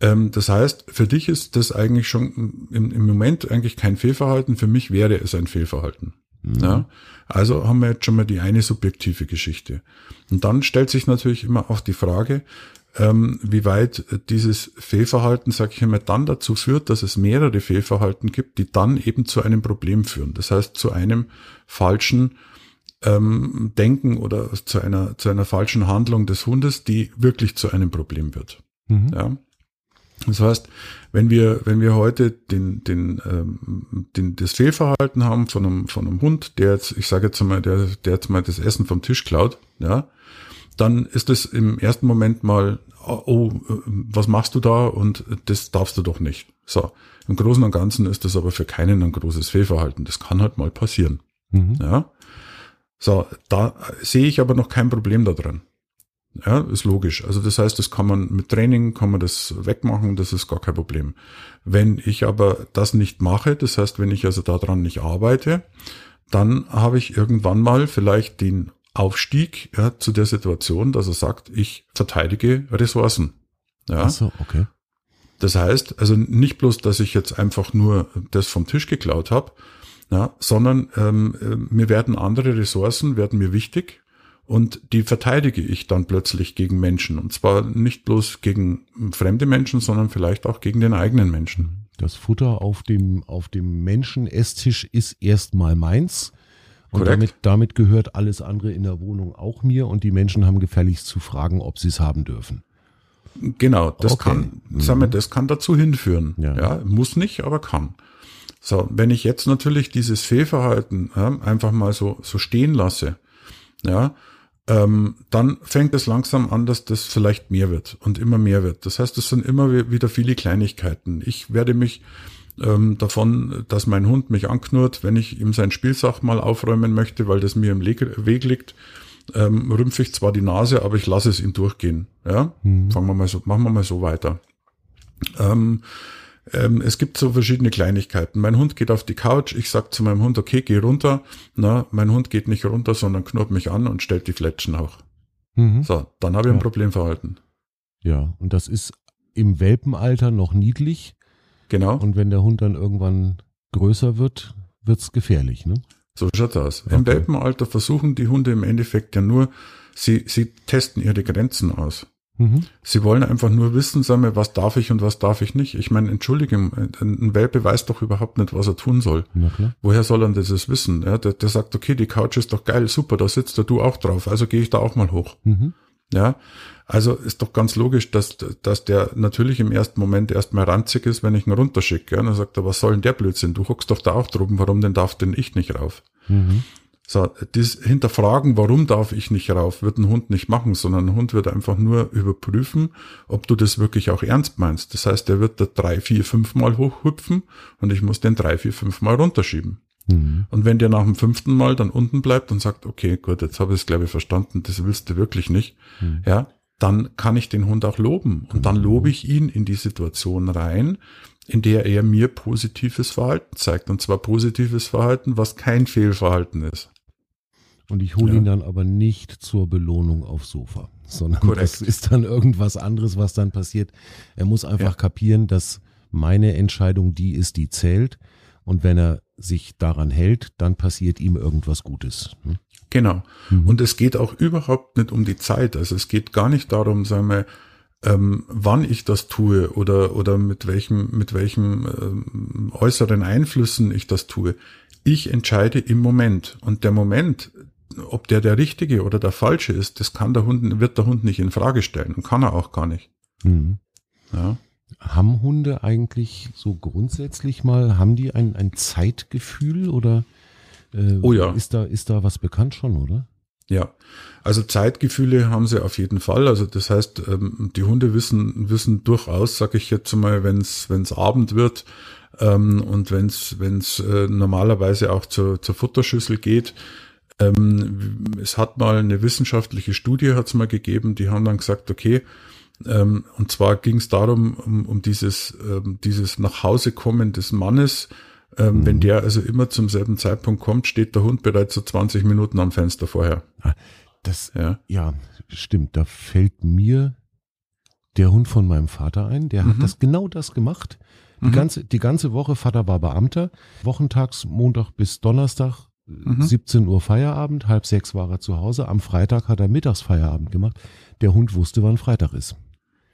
Ähm, das heißt, für dich ist das eigentlich schon im, im Moment eigentlich kein Fehlverhalten. Für mich wäre es ein Fehlverhalten. Mhm. Ja. Also haben wir jetzt schon mal die eine subjektive Geschichte. Und dann stellt sich natürlich immer auch die Frage, ähm, wie weit dieses Fehlverhalten, sage ich einmal, dann dazu führt, dass es mehrere Fehlverhalten gibt, die dann eben zu einem Problem führen. Das heißt, zu einem falschen ähm, Denken oder zu einer, zu einer falschen Handlung des Hundes, die wirklich zu einem Problem wird. Mhm. Ja. Das heißt, wenn wir, wenn wir heute den, den, ähm, den, das Fehlverhalten haben von einem, von einem Hund, der jetzt, ich sage jetzt mal, der, der jetzt mal das Essen vom Tisch klaut, ja, dann ist es im ersten Moment mal, oh, was machst du da? Und das darfst du doch nicht. So. Im Großen und Ganzen ist das aber für keinen ein großes Fehlverhalten. Das kann halt mal passieren. Mhm. Ja. So, da sehe ich aber noch kein Problem da dran. Ja, ist logisch. Also das heißt, das kann man mit Training, kann man das wegmachen, das ist gar kein Problem. Wenn ich aber das nicht mache, das heißt, wenn ich also daran nicht arbeite, dann habe ich irgendwann mal vielleicht den Aufstieg ja, zu der Situation, dass er sagt, ich verteidige Ressourcen. Ja. Ach so, okay. Das heißt, also nicht bloß, dass ich jetzt einfach nur das vom Tisch geklaut habe, ja, sondern ähm, äh, mir werden andere Ressourcen, werden mir wichtig und die verteidige ich dann plötzlich gegen Menschen. Und zwar nicht bloß gegen fremde Menschen, sondern vielleicht auch gegen den eigenen Menschen. Das Futter auf dem, auf dem Menschen-Esstisch ist erstmal meins. Und damit, damit gehört alles andere in der Wohnung auch mir und die Menschen haben gefälligst zu fragen, ob sie es haben dürfen. Genau, das okay. kann, sagen wir, mhm. das kann dazu hinführen. Ja. ja. muss nicht, aber kann. So, wenn ich jetzt natürlich dieses Fehlverhalten ja, einfach mal so, so stehen lasse, ja, ähm, dann fängt es langsam an, dass das vielleicht mehr wird und immer mehr wird. Das heißt, es sind immer wieder viele Kleinigkeiten. Ich werde mich ähm, davon, dass mein Hund mich anknurrt, wenn ich ihm sein Spielsach mal aufräumen möchte, weil das mir im Weg liegt, ähm, rümpfe ich zwar die Nase, aber ich lasse es ihm durchgehen. Ja, mhm. fangen wir mal so, machen wir mal so weiter. Ähm, ähm, es gibt so verschiedene Kleinigkeiten. Mein Hund geht auf die Couch, ich sag zu meinem Hund, okay, geh runter. Na, mein Hund geht nicht runter, sondern knurrt mich an und stellt die Fletschen hoch. Mhm. So, dann habe ich ja. ein Problemverhalten. Ja, und das ist im Welpenalter noch niedlich. Genau. Und wenn der Hund dann irgendwann größer wird, wird's gefährlich, ne? So schaut aus. Okay. Im Welpenalter versuchen die Hunde im Endeffekt ja nur, sie, sie testen ihre Grenzen aus. Mhm. Sie wollen einfach nur wissen, sagen wir, was darf ich und was darf ich nicht. Ich meine, Entschuldigung, ein Welpe weiß doch überhaupt nicht, was er tun soll. Woher soll er das wissen? Ja, der, der, sagt, okay, die Couch ist doch geil, super, da sitzt du auch drauf, also gehe ich da auch mal hoch. Mhm. Ja, also ist doch ganz logisch, dass, dass der natürlich im ersten Moment erstmal ranzig ist, wenn ich ihn runterschicke. Ja, dann sagt er, was soll denn der Blödsinn? Du hockst doch da auch drüben, warum denn darf denn ich nicht rauf? Mhm. So, das Hinterfragen, warum darf ich nicht rauf, wird ein Hund nicht machen, sondern ein Hund wird einfach nur überprüfen, ob du das wirklich auch ernst meinst. Das heißt, er wird da drei, vier, fünf Mal hochhüpfen und ich muss den drei, vier, fünf Mal runterschieben. Mhm. Und wenn der nach dem fünften Mal dann unten bleibt und sagt, okay, gut, jetzt habe ich es glaube ich verstanden, das willst du wirklich nicht, mhm. ja, dann kann ich den Hund auch loben. Und dann lobe ich ihn in die Situation rein, in der er mir positives Verhalten zeigt. Und zwar positives Verhalten, was kein Fehlverhalten ist. Und ich hole ja. ihn dann aber nicht zur Belohnung aufs Sofa, sondern Korrekt. das ist dann irgendwas anderes, was dann passiert. Er muss einfach ja. kapieren, dass meine Entscheidung die ist, die zählt. Und wenn er sich daran hält, dann passiert ihm irgendwas Gutes. Hm? Genau. Mhm. Und es geht auch überhaupt nicht um die Zeit. Also es geht gar nicht darum, sagen wir, ähm, wann ich das tue oder, oder mit welchem, mit welchem ähm, äußeren Einflüssen ich das tue. Ich entscheide im Moment. Und der Moment, ob der der richtige oder der falsche ist, das kann der Hund, wird der Hund nicht in Frage stellen und kann er auch gar nicht. Mhm. Ja. Haben Hunde eigentlich so grundsätzlich mal, haben die ein, ein Zeitgefühl oder äh, oh ja. ist da, ist da was bekannt schon, oder? Ja, also Zeitgefühle haben sie auf jeden Fall. Also das heißt, ähm, die Hunde wissen wissen durchaus, sage ich jetzt mal, wenn es es Abend wird ähm, und wenn es es äh, normalerweise auch zur zur Futterschüssel geht. Ähm, es hat mal eine wissenschaftliche Studie hat's mal gegeben, die haben dann gesagt, okay, und zwar ging es darum um, um dieses dieses nach Hause kommen des Mannes ähm, mhm. Wenn der also immer zum selben Zeitpunkt kommt, steht der Hund bereits so 20 Minuten am Fenster vorher. Ah, das, ja, ja stimmt. Da fällt mir der Hund von meinem Vater ein. Der mhm. hat das genau das gemacht. Die, mhm. ganze, die ganze Woche, Vater war Beamter, wochentags Montag bis Donnerstag, mhm. 17 Uhr Feierabend, halb sechs war er zu Hause. Am Freitag hat er Mittagsfeierabend gemacht. Der Hund wusste, wann Freitag ist.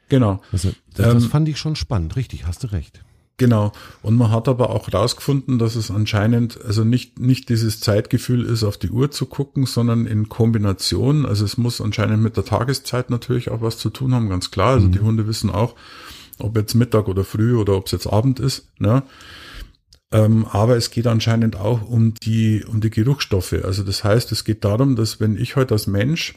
Genau. Also, das, ähm, das fand ich schon spannend. Richtig, hast du recht. Genau. Und man hat aber auch rausgefunden, dass es anscheinend also nicht, nicht dieses Zeitgefühl ist, auf die Uhr zu gucken, sondern in Kombination. Also es muss anscheinend mit der Tageszeit natürlich auch was zu tun haben, ganz klar. Also mhm. die Hunde wissen auch, ob jetzt Mittag oder früh oder ob es jetzt Abend ist. Ne? Ähm, aber es geht anscheinend auch um die, um die Geruchsstoffe. Also das heißt, es geht darum, dass wenn ich heute als Mensch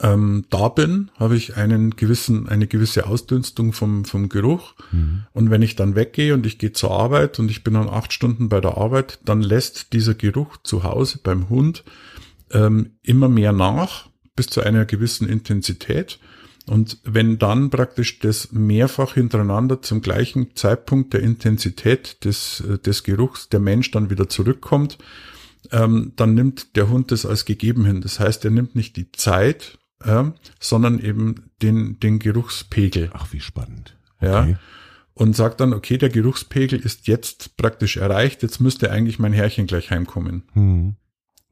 ähm, da bin, habe ich einen gewissen, eine gewisse Ausdünstung vom, vom Geruch. Mhm. Und wenn ich dann weggehe und ich gehe zur Arbeit und ich bin dann acht Stunden bei der Arbeit, dann lässt dieser Geruch zu Hause beim Hund ähm, immer mehr nach, bis zu einer gewissen Intensität. Und wenn dann praktisch das mehrfach hintereinander zum gleichen Zeitpunkt der Intensität des, äh, des Geruchs der Mensch dann wieder zurückkommt, ähm, dann nimmt der Hund das als gegeben hin. Das heißt, er nimmt nicht die Zeit, äh, sondern eben den, den Geruchspegel. Ach, wie spannend. Okay. Ja. Und sagt dann, okay, der Geruchspegel ist jetzt praktisch erreicht, jetzt müsste eigentlich mein Herrchen gleich heimkommen.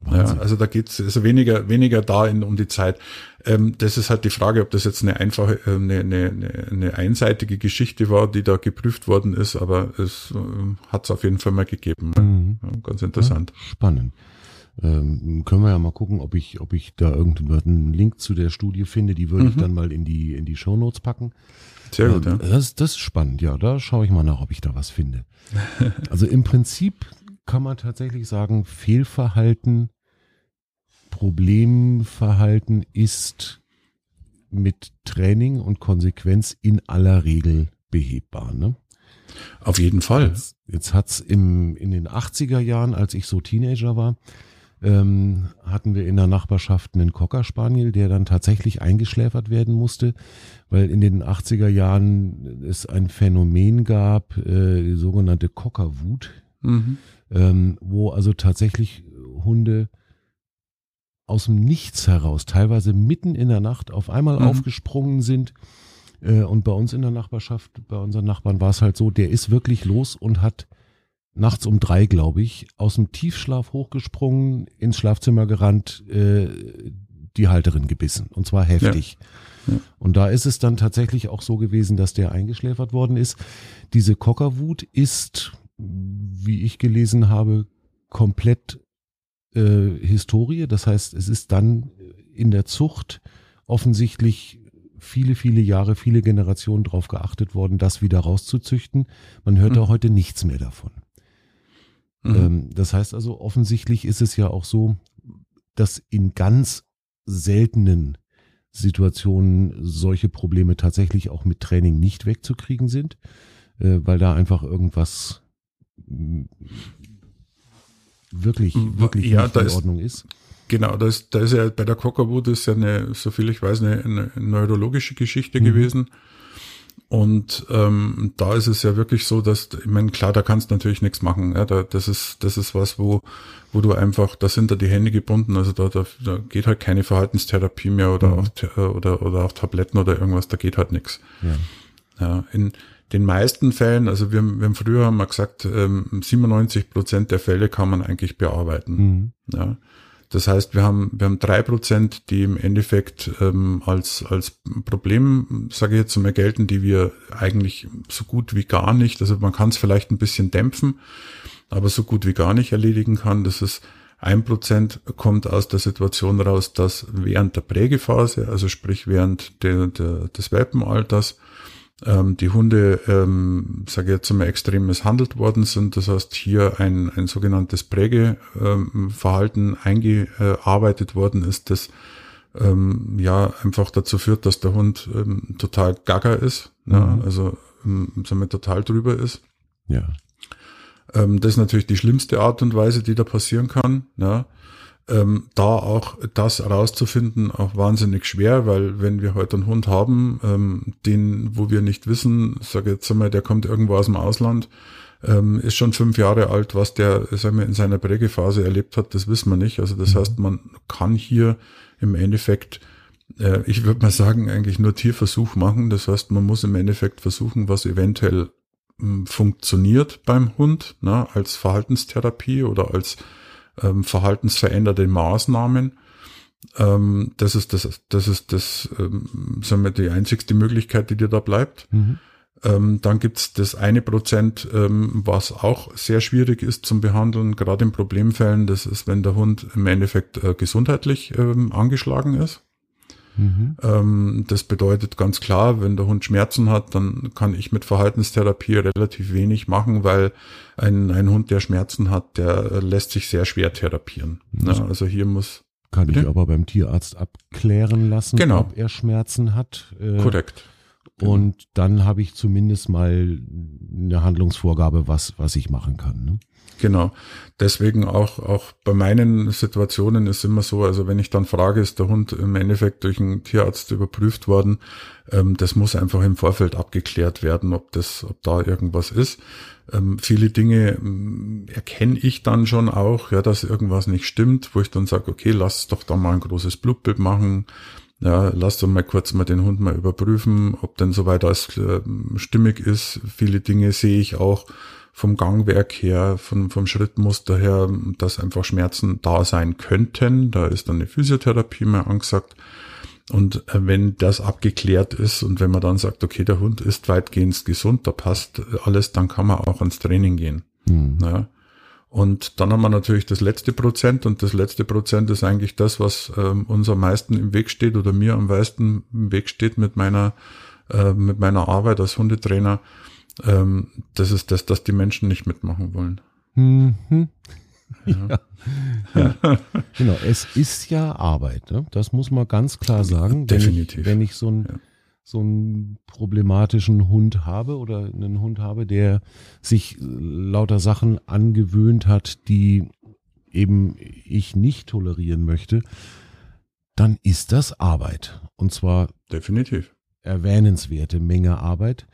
Ja, also da geht's also weniger weniger da in, um die Zeit. Ähm, das ist halt die Frage, ob das jetzt eine einfache, äh, eine, eine, eine einseitige Geschichte war, die da geprüft worden ist, aber es äh, hat es auf jeden Fall mal gegeben. Mhm. Ja, ganz interessant. Ja, spannend. Ähm, können wir ja mal gucken, ob ich, ob ich da irgendeinen Link zu der Studie finde. Die würde mhm. ich dann mal in die, in die Show Notes packen. Sehr gut, ähm, ja. Das, das ist spannend, ja. Da schaue ich mal nach, ob ich da was finde. also im Prinzip kann man tatsächlich sagen, Fehlverhalten, Problemverhalten ist mit Training und Konsequenz in aller Regel behebbar. Ne? Auf jeden Fall. Jetzt, jetzt hat's im, in den 80er Jahren, als ich so Teenager war, ähm, hatten wir in der Nachbarschaft einen Cocker Spaniel, der dann tatsächlich eingeschläfert werden musste, weil in den 80er Jahren es ein Phänomen gab, äh, die sogenannte Cockerwut. Mhm ähm, wo also tatsächlich Hunde aus dem Nichts heraus, teilweise mitten in der Nacht auf einmal mhm. aufgesprungen sind. Äh, und bei uns in der Nachbarschaft, bei unseren Nachbarn war es halt so, der ist wirklich los und hat nachts um drei, glaube ich, aus dem Tiefschlaf hochgesprungen, ins Schlafzimmer gerannt, äh, die Halterin gebissen. Und zwar heftig. Ja. Ja. Und da ist es dann tatsächlich auch so gewesen, dass der eingeschläfert worden ist. Diese Cockerwut ist wie ich gelesen habe, komplett äh, Historie. Das heißt, es ist dann in der Zucht offensichtlich viele, viele Jahre, viele Generationen darauf geachtet worden, das wieder rauszuzüchten. Man hört mhm. da heute nichts mehr davon. Mhm. Ähm, das heißt also, offensichtlich ist es ja auch so, dass in ganz seltenen Situationen solche Probleme tatsächlich auch mit Training nicht wegzukriegen sind, äh, weil da einfach irgendwas wirklich, wirklich ja, nicht in ist, Ordnung ist. Genau, da ist, da ist ja bei der Cockerwood ist ja eine, so viel ich weiß, eine, eine neurologische Geschichte mhm. gewesen. Und ähm, da ist es ja wirklich so, dass, ich meine, klar, da kannst du natürlich nichts machen. Ja, da, das ist, das ist was, wo, wo du einfach, da sind da die Hände gebunden, also da, da, da geht halt keine Verhaltenstherapie mehr oder mhm. auch oder oder auch Tabletten oder irgendwas, da geht halt nichts. Ja. ja. in den meisten Fällen, also wir, wir haben früher haben wir gesagt, ähm, 97 Prozent der Fälle kann man eigentlich bearbeiten. Mhm. Ja. Das heißt, wir haben, wir haben drei Prozent, die im Endeffekt ähm, als, als Problem, sage ich jetzt mal, gelten, die wir eigentlich so gut wie gar nicht, also man kann es vielleicht ein bisschen dämpfen, aber so gut wie gar nicht erledigen kann. Das ist ein Prozent kommt aus der Situation raus, dass während der Prägephase, also sprich während der, der, des Welpenalters, ähm, die Hunde, ähm, sage ich jetzt mal, extrem misshandelt worden sind. Das heißt, hier ein, ein sogenanntes Prägeverhalten ähm, eingearbeitet worden ist, das ähm, ja einfach dazu führt, dass der Hund ähm, total gaga ist, mhm. ja, also ähm, wir, total drüber ist. Ja. Ähm, das ist natürlich die schlimmste Art und Weise, die da passieren kann. Ja ähm, da auch das herauszufinden auch wahnsinnig schwer, weil wenn wir heute einen Hund haben, ähm, den, wo wir nicht wissen, sage jetzt einmal, der kommt irgendwo aus dem Ausland, ähm, ist schon fünf Jahre alt, was der sagen wir, in seiner Prägephase erlebt hat, das wissen wir nicht. Also das mhm. heißt, man kann hier im Endeffekt äh, ich würde mal sagen, eigentlich nur Tierversuch machen. Das heißt, man muss im Endeffekt versuchen, was eventuell hm, funktioniert beim Hund, ne, als Verhaltenstherapie oder als ähm, verhaltensveränderte Maßnahmen. Ähm, das ist das, das ist das, ähm, sagen wir, die einzigste Möglichkeit, die dir da bleibt. Mhm. Ähm, dann gibt's das eine Prozent, ähm, was auch sehr schwierig ist zum Behandeln, gerade in Problemfällen. Das ist, wenn der Hund im Endeffekt äh, gesundheitlich ähm, angeschlagen ist. Mhm. Ähm, das bedeutet ganz klar, wenn der Hund Schmerzen hat, dann kann ich mit Verhaltenstherapie relativ wenig machen, weil ein, ein Hund, der Schmerzen hat, der lässt sich sehr schwer therapieren. Mhm. Ja, also hier muss kann bitte? ich aber beim Tierarzt abklären lassen, genau. ob er Schmerzen hat. Äh, Korrekt. Genau. Und dann habe ich zumindest mal eine Handlungsvorgabe, was, was ich machen kann. Ne? Genau. Deswegen auch, auch bei meinen Situationen ist immer so, also wenn ich dann frage, ist der Hund im Endeffekt durch einen Tierarzt überprüft worden, ähm, das muss einfach im Vorfeld abgeklärt werden, ob das, ob da irgendwas ist. Ähm, viele Dinge ähm, erkenne ich dann schon auch, ja, dass irgendwas nicht stimmt, wo ich dann sage, okay, lass doch da mal ein großes Blutbild machen, ja, lass doch mal kurz mal den Hund mal überprüfen, ob denn soweit alles äh, stimmig ist. Viele Dinge sehe ich auch vom Gangwerk her, vom, vom Schrittmuster her, dass einfach Schmerzen da sein könnten. Da ist dann eine Physiotherapie mehr angesagt. Und äh, wenn das abgeklärt ist und wenn man dann sagt, okay, der Hund ist weitgehend gesund, da passt alles, dann kann man auch ans Training gehen. Mhm. Ja. Und dann haben wir natürlich das letzte Prozent und das letzte Prozent ist eigentlich das, was ähm, uns am meisten im Weg steht oder mir am meisten im Weg steht mit meiner, äh, mit meiner Arbeit als Hundetrainer. Ähm, das ist das, dass die Menschen nicht mitmachen wollen. Mhm. [laughs] Ja. ja. genau, es ist ja Arbeit, ne? das muss man ganz klar sagen. Definitiv. Wenn ich, wenn ich so einen, ja. so einen problematischen Hund habe oder einen Hund habe, der sich lauter Sachen angewöhnt hat, die eben ich nicht tolerieren möchte, dann ist das Arbeit. Und zwar definitiv erwähnenswerte Menge Arbeit.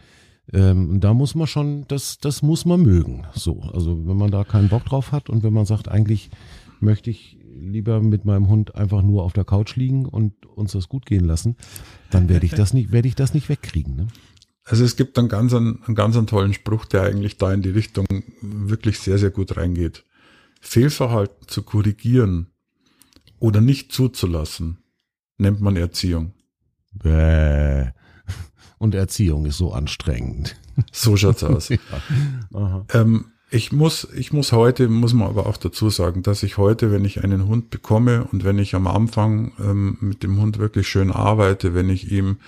Ähm, da muss man schon, das, das muss man mögen. So, also wenn man da keinen Bock drauf hat und wenn man sagt, eigentlich möchte ich lieber mit meinem Hund einfach nur auf der Couch liegen und uns das gut gehen lassen, dann werde ich das nicht, werde ich das nicht wegkriegen. Ne? Also es gibt einen ganz, einen, einen ganz einen tollen Spruch, der eigentlich da in die Richtung wirklich sehr, sehr gut reingeht. Fehlverhalten zu korrigieren oder nicht zuzulassen, nennt man Erziehung. Bäh und Erziehung ist so anstrengend. [laughs] So schaut's aus. [laughs] ja. ähm, ich muss, ich muss heute, muss man aber auch dazu sagen, dass ich heute, wenn ich einen Hund bekomme und wenn ich am Anfang ähm, mit dem Hund wirklich schön arbeite, wenn ich ihm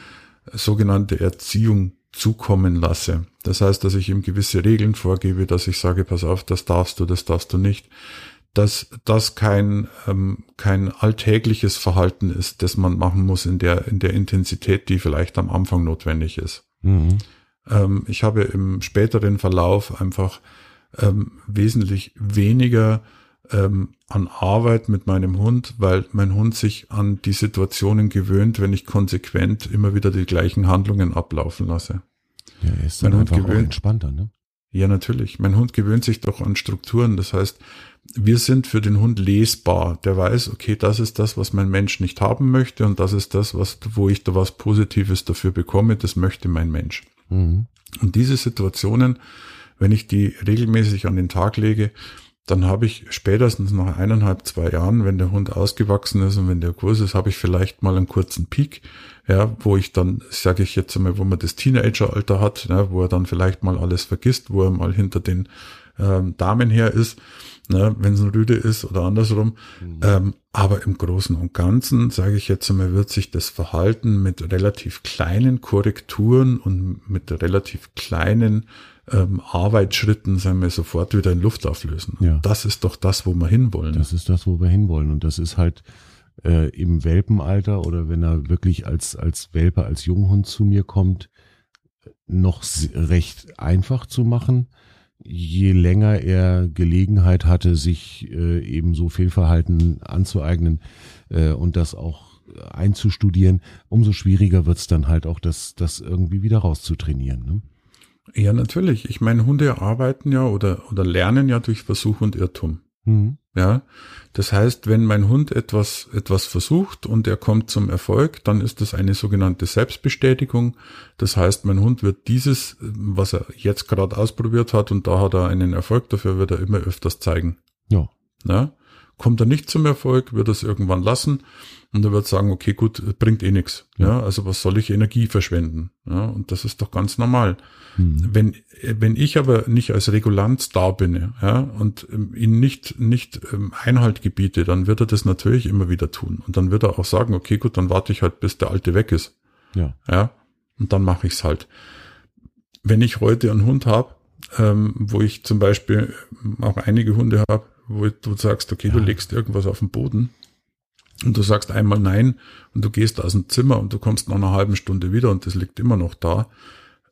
sogenannte Erziehung zukommen lasse. Das heißt, dass ich ihm gewisse Regeln vorgebe, dass ich sage, pass auf, das darfst du, das darfst du nicht dass das kein, ähm, kein alltägliches Verhalten ist, das man machen muss in der, in der Intensität, die vielleicht am Anfang notwendig ist. Mhm. Ähm, ich habe im späteren Verlauf einfach ähm, wesentlich weniger ähm, an Arbeit mit meinem Hund, weil mein Hund sich an die Situationen gewöhnt, wenn ich konsequent immer wieder die gleichen Handlungen ablaufen lasse. Ja, er ist dann mein einfach auch gewöhnt, entspannter, ne? Ja, natürlich. Mein Hund gewöhnt sich doch an Strukturen. Das heißt, wir sind für den Hund lesbar. Der weiß, okay, das ist das, was mein Mensch nicht haben möchte und das ist das, was, wo ich da was Positives dafür bekomme. Das möchte mein Mensch. Mhm. Und diese Situationen, wenn ich die regelmäßig an den Tag lege, dann habe ich spätestens nach eineinhalb, zwei Jahren, wenn der Hund ausgewachsen ist und wenn der groß ist, habe ich vielleicht mal einen kurzen Peak, ja, wo ich dann, sage ich jetzt einmal, wo man das Teenageralter hat, ja, wo er dann vielleicht mal alles vergisst, wo er mal hinter den ähm, Damen her ist, ne, wenn es ein Rüde ist oder andersrum. Mhm. Ähm, aber im Großen und Ganzen, sage ich jetzt einmal, wird sich das Verhalten mit relativ kleinen Korrekturen und mit relativ kleinen ähm, Arbeitsschritten, sagen wir, sofort wieder in Luft auflösen. Ja. Das ist doch das, wo wir hinwollen. Das ist das, wo wir hinwollen. Und das ist halt äh, im Welpenalter oder wenn er wirklich als, als Welpe, als Junghund zu mir kommt, noch recht einfach zu machen. Je länger er Gelegenheit hatte, sich äh, eben so Fehlverhalten anzueignen äh, und das auch einzustudieren, umso schwieriger wird's dann halt auch, das, das irgendwie wieder rauszutrainieren. Ne? Ja, natürlich. Ich meine, Hunde arbeiten ja oder, oder lernen ja durch Versuch und Irrtum. Mhm. Ja, das heißt, wenn mein Hund etwas, etwas versucht und er kommt zum Erfolg, dann ist das eine sogenannte Selbstbestätigung. Das heißt, mein Hund wird dieses, was er jetzt gerade ausprobiert hat und da hat er einen Erfolg dafür, wird er immer öfters zeigen. Ja. Ja? Kommt er nicht zum Erfolg, wird er es irgendwann lassen und er wird sagen, okay, gut, bringt eh nichts. Ja, also was soll ich Energie verschwenden? Ja, und das ist doch ganz normal. Hm. Wenn, wenn ich aber nicht als Regulanz da bin, ja, und ähm, ihn nicht, nicht ähm, Einhalt gebiete, dann wird er das natürlich immer wieder tun. Und dann wird er auch sagen, okay, gut, dann warte ich halt, bis der Alte weg ist. Ja. Ja. Und dann mache ich's halt. Wenn ich heute einen Hund habe, ähm, wo ich zum Beispiel auch einige Hunde habe, wo du sagst, okay, Ja. du legst irgendwas auf den Boden und du sagst einmal nein und du gehst aus dem Zimmer und du kommst nach einer halben Stunde wieder und das liegt immer noch da,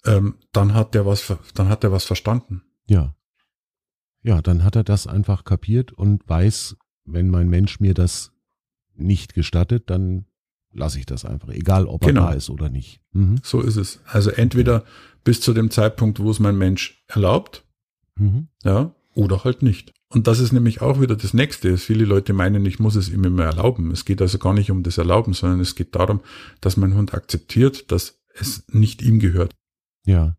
ähm, dann hat der was, dann hat der was verstanden. Ja. Ja, dann hat er das einfach kapiert und weiß, wenn mein Mensch mir das nicht gestattet, dann lasse ich das einfach, egal ob er Genau. da ist oder nicht. Mhm. So ist es. Also entweder bis zu dem Zeitpunkt, wo es mein Mensch erlaubt, Mhm. ja, oder halt nicht. Und das ist nämlich auch wieder das Nächste. Viele Leute meinen, ich muss es ihm immer erlauben. Es geht also gar nicht um das Erlauben, sondern es geht darum, dass mein Hund akzeptiert, dass es nicht ihm gehört. Ja,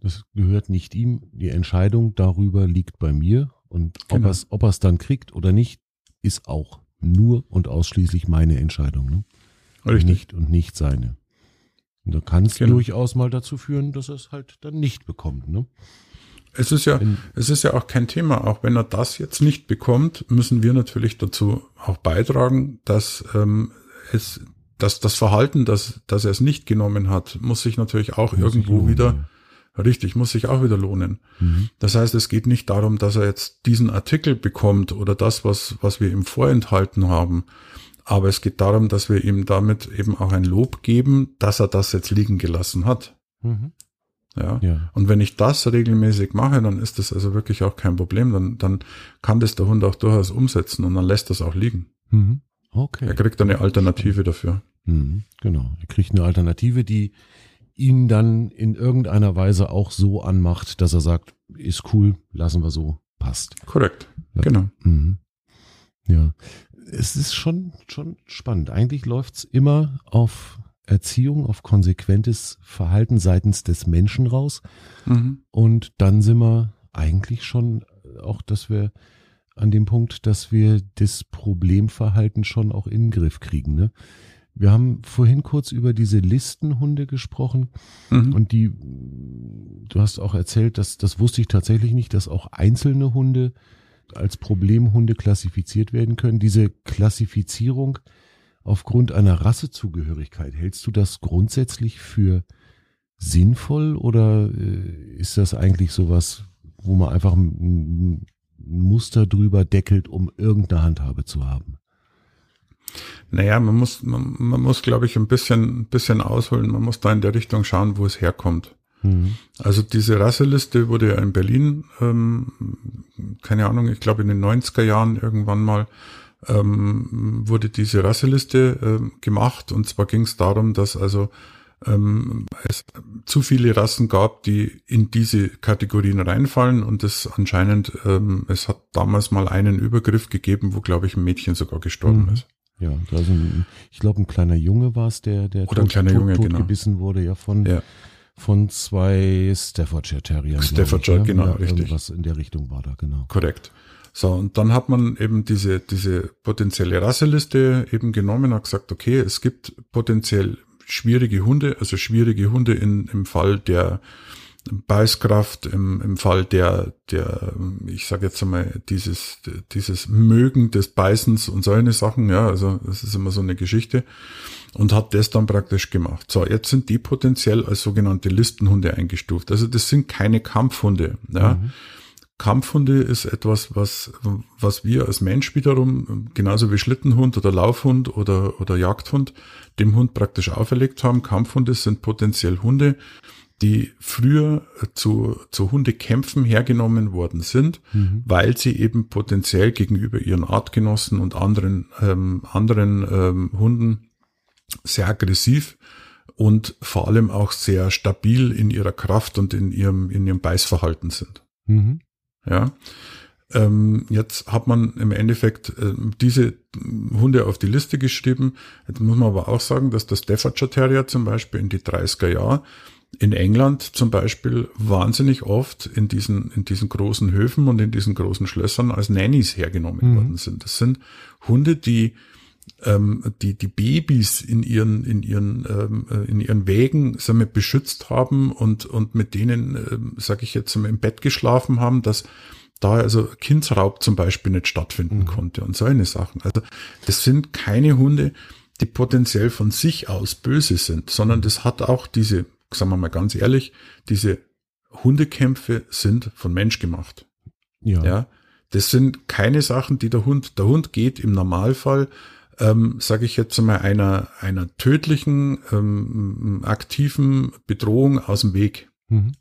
das gehört nicht ihm. Die Entscheidung darüber liegt bei mir. Und ob Genau. er es ob dann kriegt oder nicht, ist auch nur und ausschließlich meine Entscheidung. Ne? Nicht und nicht seine. Und da kann es Genau. durchaus mal dazu führen, dass er es halt dann nicht bekommt. Ne? Es ist ja, Wenn- es ist ja auch kein Thema. Auch wenn er das jetzt nicht bekommt, müssen wir natürlich dazu auch beitragen, dass ähm, es, dass das Verhalten, dass, dass er es nicht genommen hat, muss sich natürlich auch irgendwo lohnen, wieder, richtig, muss sich auch wieder lohnen. Mhm. Das heißt, es geht nicht darum, dass er jetzt diesen Artikel bekommt oder das, was, was wir ihm vorenthalten haben. Aber es geht darum, dass wir ihm damit eben auch ein Lob geben, dass er das jetzt liegen gelassen hat. Mhm. Ja. Ja. Und wenn ich das regelmäßig mache, dann ist das also wirklich auch kein Problem. Dann, dann kann das der Hund auch durchaus umsetzen und dann lässt das auch liegen. Mhm. Okay. Er kriegt eine Alternative dafür. Mhm, genau. Er kriegt eine Alternative, die ihn dann in irgendeiner Weise auch so anmacht, dass er sagt, ist cool, lassen wir so, passt. Korrekt. Ja. Genau. Mhm. Ja. Es ist schon, schon spannend. Eigentlich läuft's immer auf Erziehung, auf konsequentes Verhalten seitens des Menschen raus. Mhm. Und dann sind wir eigentlich schon auch, dass wir an dem Punkt, dass wir das Problemverhalten schon auch in den Griff kriegen. Ne? Wir haben vorhin kurz über diese Listenhunde gesprochen Mhm. und die, du hast auch erzählt, dass das wusste ich tatsächlich nicht, dass auch einzelne Hunde als Problemhunde klassifiziert werden können. Diese Klassifizierung aufgrund einer Rassezugehörigkeit, hältst du das grundsätzlich für sinnvoll oder äh, ist das eigentlich sowas, wo man einfach ein, ein Muster drüber deckelt, um irgendeine Handhabe zu haben? Naja, man muss, man, man muss, glaube ich, ein bisschen, ein bisschen ausholen. Man muss da in der Richtung schauen, wo es herkommt. Mhm. Also diese Rasseliste wurde ja in Berlin, ähm, keine Ahnung, ich glaube in den 90er Jahren irgendwann mal ähm, wurde diese Rasseliste ähm, gemacht und zwar ging es darum, dass also ähm, es zu viele Rassen gab, die in diese Kategorien reinfallen und es anscheinend, ähm, es hat damals mal einen Übergriff gegeben, wo glaube ich ein Mädchen sogar gestorben mhm. ist. Ja, also ein, ich glaube ein kleiner Junge war es, der der Oder tot, ein kleiner tot, Junge, tot genau. gebissen wurde, ja von ja. von zwei Staffordshire Terriern. Staffordshire, ich, genau, ja, richtig. Was in der Richtung war da, genau. Korrekt. So, und dann hat man eben diese, diese potenzielle Rasseliste eben genommen, hat gesagt, okay, es gibt potenziell schwierige Hunde, also schwierige Hunde in, im Fall der Beißkraft, im, im Fall der, der, ich sage jetzt einmal, dieses, dieses Mögen des Beißens und solche Sachen, ja, also das ist immer so eine Geschichte und hat das dann praktisch gemacht. So, jetzt sind die potenziell als sogenannte Listenhunde eingestuft. Also das sind keine Kampfhunde, ja. Mhm. Kampfhunde ist etwas, was, was wir als Mensch wiederum, genauso wie Schlittenhund oder Laufhund oder, oder Jagdhund, dem Hund praktisch auferlegt haben. Kampfhunde sind potenziell Hunde, die früher zu, zu Hundekämpfen hergenommen worden sind, mhm. weil sie eben potenziell gegenüber ihren Artgenossen und anderen, ähm, anderen ähm, Hunden sehr aggressiv und vor allem auch sehr stabil in ihrer Kraft und in ihrem, in ihrem Beißverhalten sind. Mhm. Ja. Ähm, jetzt hat man im Endeffekt äh, diese Hunde auf die Liste geschrieben. Jetzt muss man aber auch sagen, dass der Staffordshire Terrier zum Beispiel in die 30er Jahre in England zum Beispiel wahnsinnig oft in diesen, in diesen großen Höfen und in diesen großen Schlössern als Nannies hergenommen mhm. worden sind. Das sind Hunde, die ähm, die die Babys in ihren in ihren ähm, äh, in ihren Wägen sagen wir, beschützt haben und und mit denen ähm, sage ich jetzt im Bett geschlafen haben, dass da also Kindsraub zum Beispiel nicht stattfinden mhm. konnte und so eine Sachen. Also das sind keine Hunde, die potenziell von sich aus böse sind, sondern das hat auch diese, sagen wir mal ganz ehrlich, diese Hundekämpfe sind von Mensch gemacht. Ja. ja. Das sind keine Sachen, die der Hund, der Hund geht im Normalfall ähm, sage ich jetzt mal, einer, einer tödlichen, ähm, aktiven Bedrohung aus dem Weg. Mhm.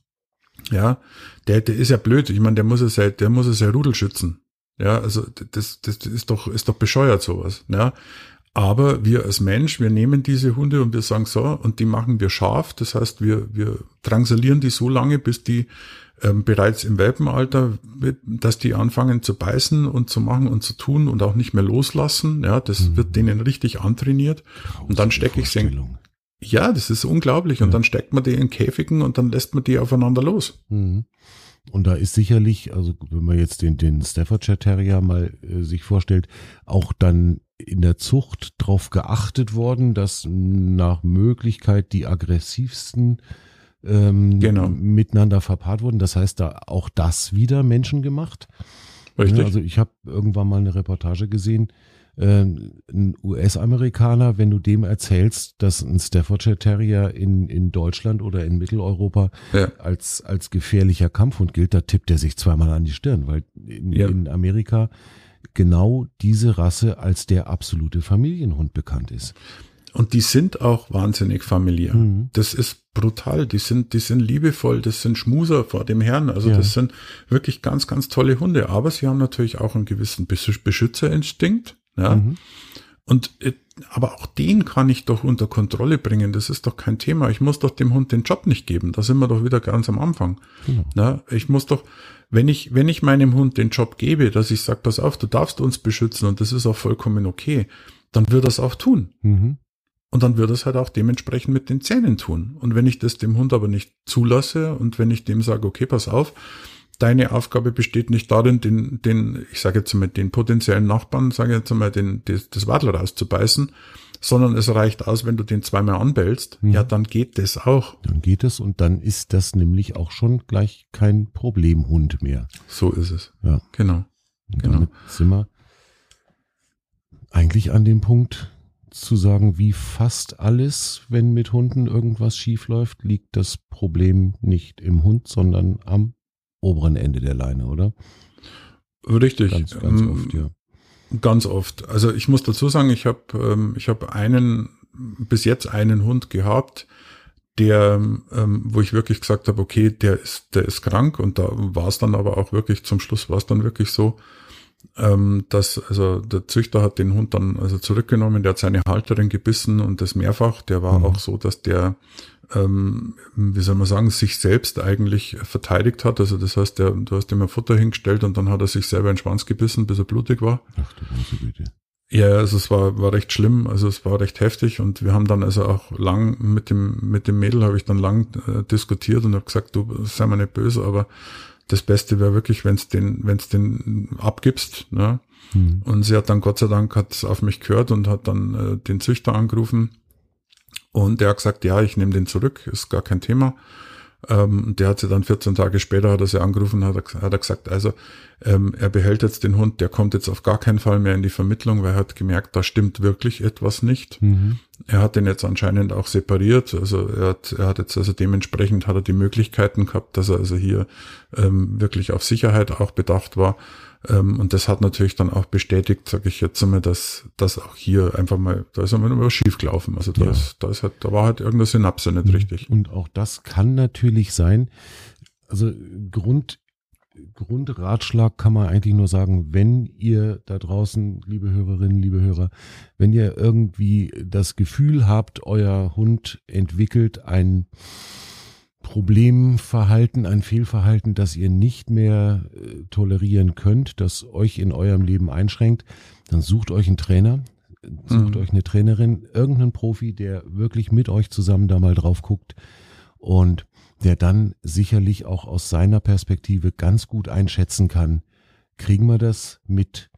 Ja, der, der ist ja blöd. Ich meine, der muss es ja, der muss es ja Rudel schützen. Ja, also das, das ist doch, ist doch bescheuert sowas. Ja, aber wir als Mensch, wir nehmen diese Hunde und wir sagen so, und die machen wir scharf. Das heißt, wir, wir drangsalieren die so lange, bis die ähm, bereits im Welpenalter, dass die anfangen zu beißen und zu machen und zu tun und auch nicht mehr loslassen. Ja, das mhm. wird denen richtig antrainiert. Grausige und dann stecke ich sie. Ja, das ist unglaublich. Und ja. dann steckt man die in Käfigen und dann lässt man die aufeinander los. Mhm. Und da ist sicherlich, also wenn man jetzt den, den Staffordshire Terrier mal äh, sich vorstellt, auch dann in der Zucht darauf geachtet worden, dass nach Möglichkeit die aggressivsten ähm, genau. miteinander verpaart wurden. Das heißt, da auch das wieder Menschen gemacht. Richtig. also ich habe irgendwann mal eine Reportage gesehen, äh, ein US-Amerikaner, wenn du dem erzählst, dass ein Staffordshire Terrier in, in Deutschland oder in Mitteleuropa ja. als, als gefährlicher Kampfhund gilt, da tippt er sich zweimal an die Stirn, weil in, ja. in Amerika genau diese Rasse als der absolute Familienhund bekannt ist. Und die sind auch wahnsinnig familiär. Mhm. Das ist brutal. Die sind, die sind liebevoll. Das sind Schmuser vor dem Herrn. Also ja. das sind wirklich ganz, ganz tolle Hunde. Aber sie haben natürlich auch einen gewissen Beschützerinstinkt. Ja. Mhm. Und, äh, aber auch den kann ich doch unter Kontrolle bringen. Das ist doch kein Thema. Ich muss doch dem Hund den Job nicht geben. Da sind wir doch wieder ganz am Anfang. Genau. Ja, ich muss doch, wenn ich, wenn ich meinem Hund den Job gebe, dass ich sage, pass auf, du darfst uns beschützen und das ist auch vollkommen okay, dann wird er es auch tun. Mhm. Und dann wird es halt auch dementsprechend mit den Zähnen tun. Und wenn ich das dem Hund aber nicht zulasse und wenn ich dem sage, okay, pass auf, deine Aufgabe besteht nicht darin, den, den, ich sage jetzt mal, den potenziellen Nachbarn, sage jetzt mal, den, das, das Wadler rauszubeißen, sondern es reicht aus, wenn du den zweimal anbellst, mhm. ja, dann geht das auch. Dann geht es und dann ist das nämlich auch schon gleich kein Problemhund mehr. So ist es. Ja. Genau. Und genau. Sind wir eigentlich an dem Punkt, zu sagen, wie fast alles, wenn mit Hunden irgendwas schief läuft, liegt das Problem nicht im Hund, sondern am oberen Ende der Leine, oder? Richtig. Ganz, ganz ähm, oft, ja. Ganz oft. Also ich muss dazu sagen, ich habe ähm, ich habe einen bis jetzt einen Hund gehabt, der, ähm, wo ich wirklich gesagt habe, okay, der ist der ist krank und da war es dann aber auch wirklich zum Schluss war es dann wirklich so, ähm, dass also der Züchter hat den Hund dann also zurückgenommen, der hat seine Halterin gebissen und das mehrfach. Der war mhm. auch so, dass der ähm, wie soll man sagen, sich selbst eigentlich verteidigt hat. Also das heißt, der, du hast ihm ein Futter hingestellt und dann hat er sich selber in den Schwanz gebissen, bis er blutig war. Ach du große Güte. Ja, also es war, war recht schlimm, also es war recht heftig und wir haben dann also auch lang mit dem, mit dem Mädel habe ich dann lang äh, diskutiert und habe gesagt, du sei mal nicht böse, aber das Beste wäre wirklich, wenn es den, wenn es den abgibst. Ne? Mhm. Und sie hat dann Gott sei Dank hat auf mich gehört und hat dann äh, den Züchter angerufen und der hat gesagt, ja, ich nehme den zurück, ist gar kein Thema. Ähm, der hat sie dann 14 Tage später, hat er sie angerufen, hat er, hat er gesagt, also ähm, er behält jetzt den Hund, der kommt jetzt auf gar keinen Fall mehr in die Vermittlung, weil er hat gemerkt, da stimmt wirklich etwas nicht. Mhm. Er hat den jetzt anscheinend auch separiert, also er hat, er hat jetzt also dementsprechend hat er die Möglichkeiten gehabt, dass er also hier ähm, wirklich auf Sicherheit auch bedacht war. Ähm, und das hat natürlich dann auch bestätigt, sage ich jetzt einmal, dass das auch hier einfach mal, da ist einmal was schief gelaufen. Also da, ja. ist, da ist halt, da war halt irgendeine Synapse nicht und, richtig. Und auch das kann natürlich sein. Also Grund, Grundratschlag kann man eigentlich nur sagen, wenn ihr da draußen, liebe Hörerinnen, liebe Hörer, wenn ihr irgendwie das Gefühl habt, euer Hund entwickelt ein Problemverhalten, ein Fehlverhalten, das ihr nicht mehr äh, tolerieren könnt, das euch in eurem Leben einschränkt, dann sucht euch einen Trainer, sucht mhm. euch eine Trainerin, irgendeinen Profi, der wirklich mit euch zusammen da mal drauf guckt und der dann sicherlich auch aus seiner Perspektive ganz gut einschätzen kann, kriegen wir das mit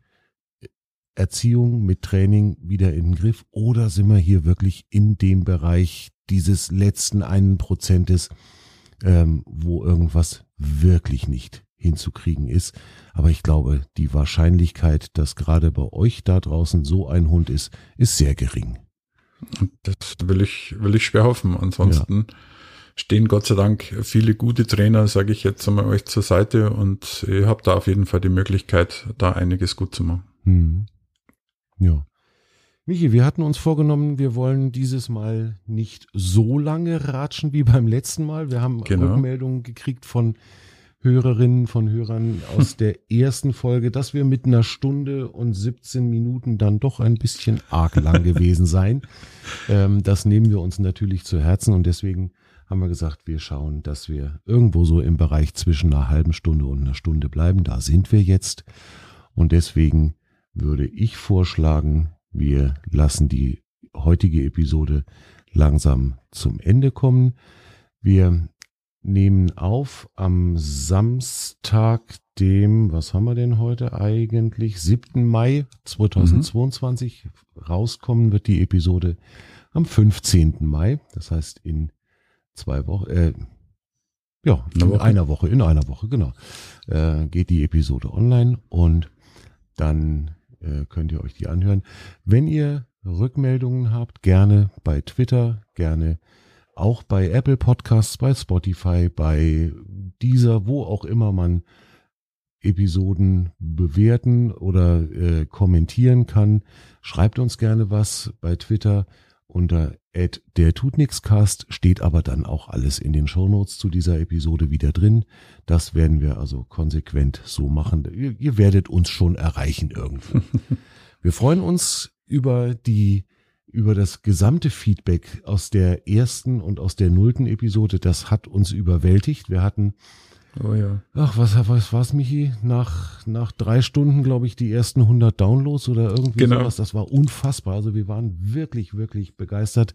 Erziehung, mit Training wieder in den Griff oder sind wir hier wirklich in dem Bereich dieses letzten einen Prozentes, ähm, wo irgendwas wirklich nicht hinzukriegen ist. Aber ich glaube, die Wahrscheinlichkeit, dass gerade bei euch da draußen so ein Hund ist, ist sehr gering. Das will ich, will ich schwer hoffen. Ansonsten ja. stehen Gott sei Dank viele gute Trainer, sage ich jetzt einmal euch zur Seite und ihr habt da auf jeden Fall die Möglichkeit, da einiges gut zu machen. Hm. Ja. Michi, wir hatten uns vorgenommen, wir wollen dieses Mal nicht so lange ratschen wie beim letzten Mal. Wir haben genau. Rückmeldungen gekriegt von Hörerinnen, von Hörern aus [laughs] der ersten Folge, dass wir mit einer Stunde und 17 Minuten dann doch ein bisschen arg lang gewesen sein. [laughs] Ähm, das nehmen wir uns natürlich zu Herzen und deswegen haben wir gesagt, wir schauen, dass wir irgendwo so im Bereich zwischen einer halben Stunde und einer Stunde bleiben. Da sind wir jetzt. Und deswegen würde ich vorschlagen, wir lassen die heutige Episode langsam zum Ende kommen. Wir nehmen auf am Samstag, dem, was haben wir denn heute eigentlich? 7. Mai 2022. Mhm. Rauskommen wird die Episode am 15. Mai. Das heißt in zwei Wochen, äh, ja, in Woche. einer Woche, in einer Woche, genau, äh, geht die Episode online und dann äh, könnt ihr euch die anhören. Wenn ihr Rückmeldungen habt, gerne bei Twitter, gerne auch bei Apple Podcasts, bei Spotify, bei dieser, wo auch immer man Episoden bewerten oder äh, kommentieren kann. Schreibt uns gerne was bei Twitter unter der tut nix Cast steht aber dann auch alles in den Shownotes zu dieser Episode wieder drin. Das werden wir also konsequent so machen. Ihr, ihr werdet uns schon erreichen irgendwo. [laughs] wir freuen uns über die über das gesamte Feedback aus der ersten und aus der nullten Episode. Das hat uns überwältigt. Wir hatten Oh ja. Ach, was, was war's, Michi? Nach, nach drei Stunden, glaube ich, die ersten 100 Downloads oder irgendwie genau. sowas. Das war unfassbar. Also wir waren wirklich, wirklich begeistert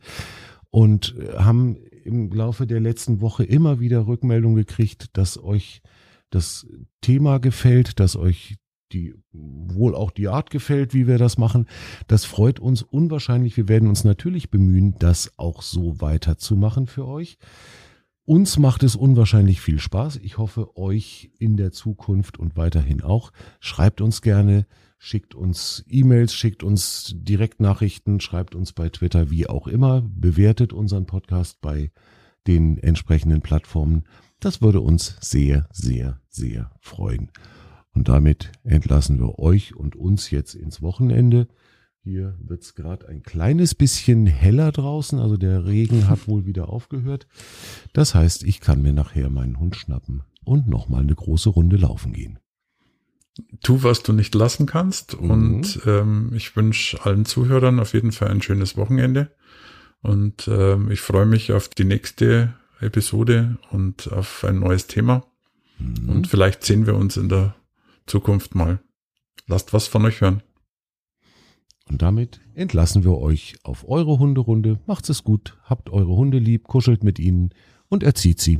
und haben im Laufe der letzten Woche immer wieder Rückmeldung gekriegt, dass euch das Thema gefällt, dass euch die wohl auch die Art gefällt, wie wir das machen. Das freut uns unwahrscheinlich. Wir werden uns natürlich bemühen, das auch so weiterzumachen für euch. Uns macht es unwahrscheinlich viel Spaß. Ich hoffe, euch in der Zukunft und weiterhin auch. Schreibt uns gerne, schickt uns E-Mails, schickt uns Direktnachrichten, schreibt uns bei Twitter, wie auch immer, bewertet unseren Podcast bei den entsprechenden Plattformen. Das würde uns sehr, sehr, sehr freuen. Und damit entlassen wir euch und uns jetzt ins Wochenende. Hier wird's es gerade ein kleines bisschen heller draußen, also der Regen hat wohl wieder aufgehört. Das heißt, ich kann mir nachher meinen Hund schnappen und nochmal eine große Runde laufen gehen. tu, was du nicht lassen kannst. Mhm. Und ähm, ich wünsche allen Zuhörern auf jeden Fall ein schönes Wochenende. Und ähm, ich freue mich auf die nächste Episode und auf ein neues Thema. Mhm. Und vielleicht sehen wir uns in der Zukunft mal. Lasst was von euch hören. Und damit entlassen wir euch auf eure Hunderunde. Macht's es gut, habt eure Hunde lieb, kuschelt mit ihnen und erzieht sie.